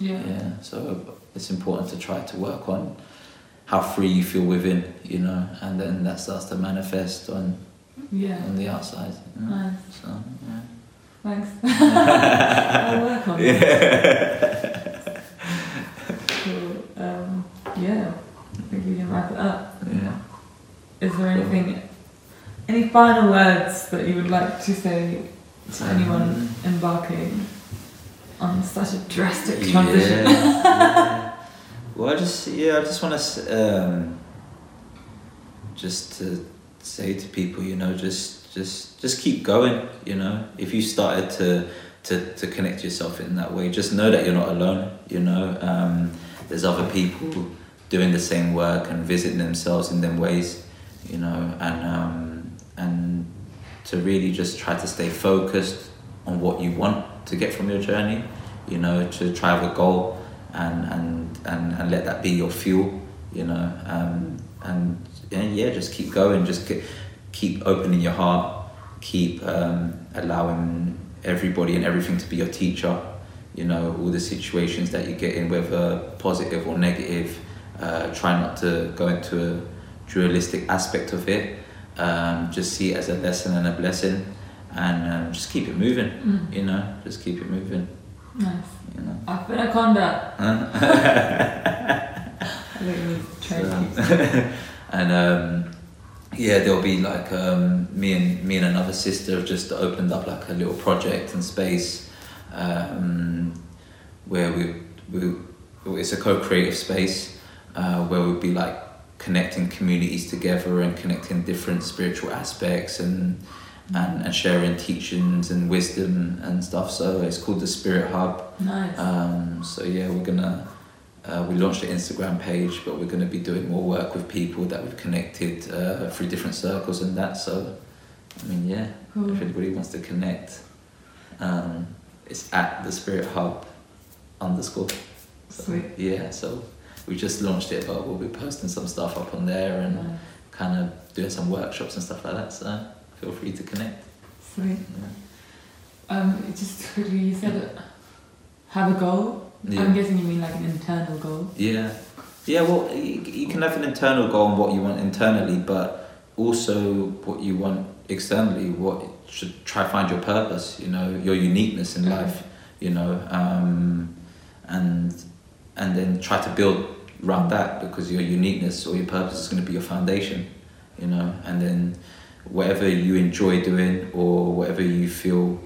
[SPEAKER 1] Yeah.
[SPEAKER 2] yeah, so it's important to try to work on how free you feel within, you know, and then that starts to manifest on
[SPEAKER 1] Yeah.
[SPEAKER 2] on the outside. You know?
[SPEAKER 1] Nice.
[SPEAKER 2] So yeah.
[SPEAKER 1] Thanks. I'll work on it. Cool. Um, yeah. I think we can wrap it up.
[SPEAKER 2] Yeah.
[SPEAKER 1] Is there anything, any final words that you would like to say to anyone
[SPEAKER 2] Um,
[SPEAKER 1] embarking on such a drastic transition?
[SPEAKER 2] Yeah, yeah. Well, I just yeah, I just want to um, just to say to people, you know, just just just keep going. You know, if you started to to to connect yourself in that way, just know that you're not alone. You know, um, there's other people doing the same work and visiting themselves in them ways. You know, and um, and to really just try to stay focused on what you want to get from your journey. You know, to try a goal and and and, and let that be your fuel. You know, um, and yeah, yeah, just keep going. Just ke- keep opening your heart. Keep um, allowing everybody and everything to be your teacher. You know, all the situations that you get in, whether positive or negative. Uh, try not to go into a dualistic aspect of it. Um, just see it as a lesson and a blessing, and um, just keep it moving.
[SPEAKER 1] Mm.
[SPEAKER 2] You know, just keep it moving.
[SPEAKER 1] Nice.
[SPEAKER 2] You know.
[SPEAKER 1] I've been a conda. I think it was trained.
[SPEAKER 2] So- and um, yeah, there'll be like um, me and me and another sister have just opened up like a little project and space um, where we, we it's a co-creative space uh, where we'll be like connecting communities together and connecting different spiritual aspects and and, and sharing teachings and wisdom and stuff. So it's called the Spirit Hub.
[SPEAKER 1] Nice.
[SPEAKER 2] Um, so yeah, we're gonna uh, we launched an Instagram page, but we're gonna be doing more work with people that we've connected uh, through different circles and that. So I mean, yeah,
[SPEAKER 1] cool.
[SPEAKER 2] if anybody wants to connect, um, it's at the Spirit Hub underscore.
[SPEAKER 1] Sweet.
[SPEAKER 2] Yeah, so we just launched it, but we'll be posting some stuff up on there and
[SPEAKER 1] Nice.
[SPEAKER 2] kind of doing some workshops and stuff like that. So feel free to connect.
[SPEAKER 1] Sweet.
[SPEAKER 2] Yeah.
[SPEAKER 1] Um, just quickly, you said it. Have a goal.
[SPEAKER 2] Yeah.
[SPEAKER 1] I'm guessing you mean like an internal goal.
[SPEAKER 2] Yeah, yeah. Well, you, you can have an internal goal on what you want internally, but also what you want externally. What should try find your purpose. You know, your uniqueness in
[SPEAKER 1] Mhm.
[SPEAKER 2] life. You know, um, and and then try to build around that because your uniqueness or your purpose is going to be your foundation. You know, and then whatever you enjoy doing or whatever you feel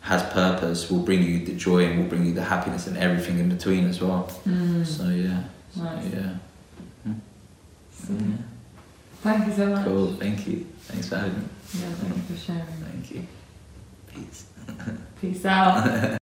[SPEAKER 2] has purpose will bring you the joy and will bring you the happiness and everything in between as well.
[SPEAKER 1] Mm.
[SPEAKER 2] So yeah, so,
[SPEAKER 1] Nice.
[SPEAKER 2] yeah. Yeah.
[SPEAKER 1] Thank you so much.
[SPEAKER 2] Cool. Thank you. Thanks for having me.
[SPEAKER 1] Yeah, thank you for sharing.
[SPEAKER 2] Thank you. Peace.
[SPEAKER 1] Peace out.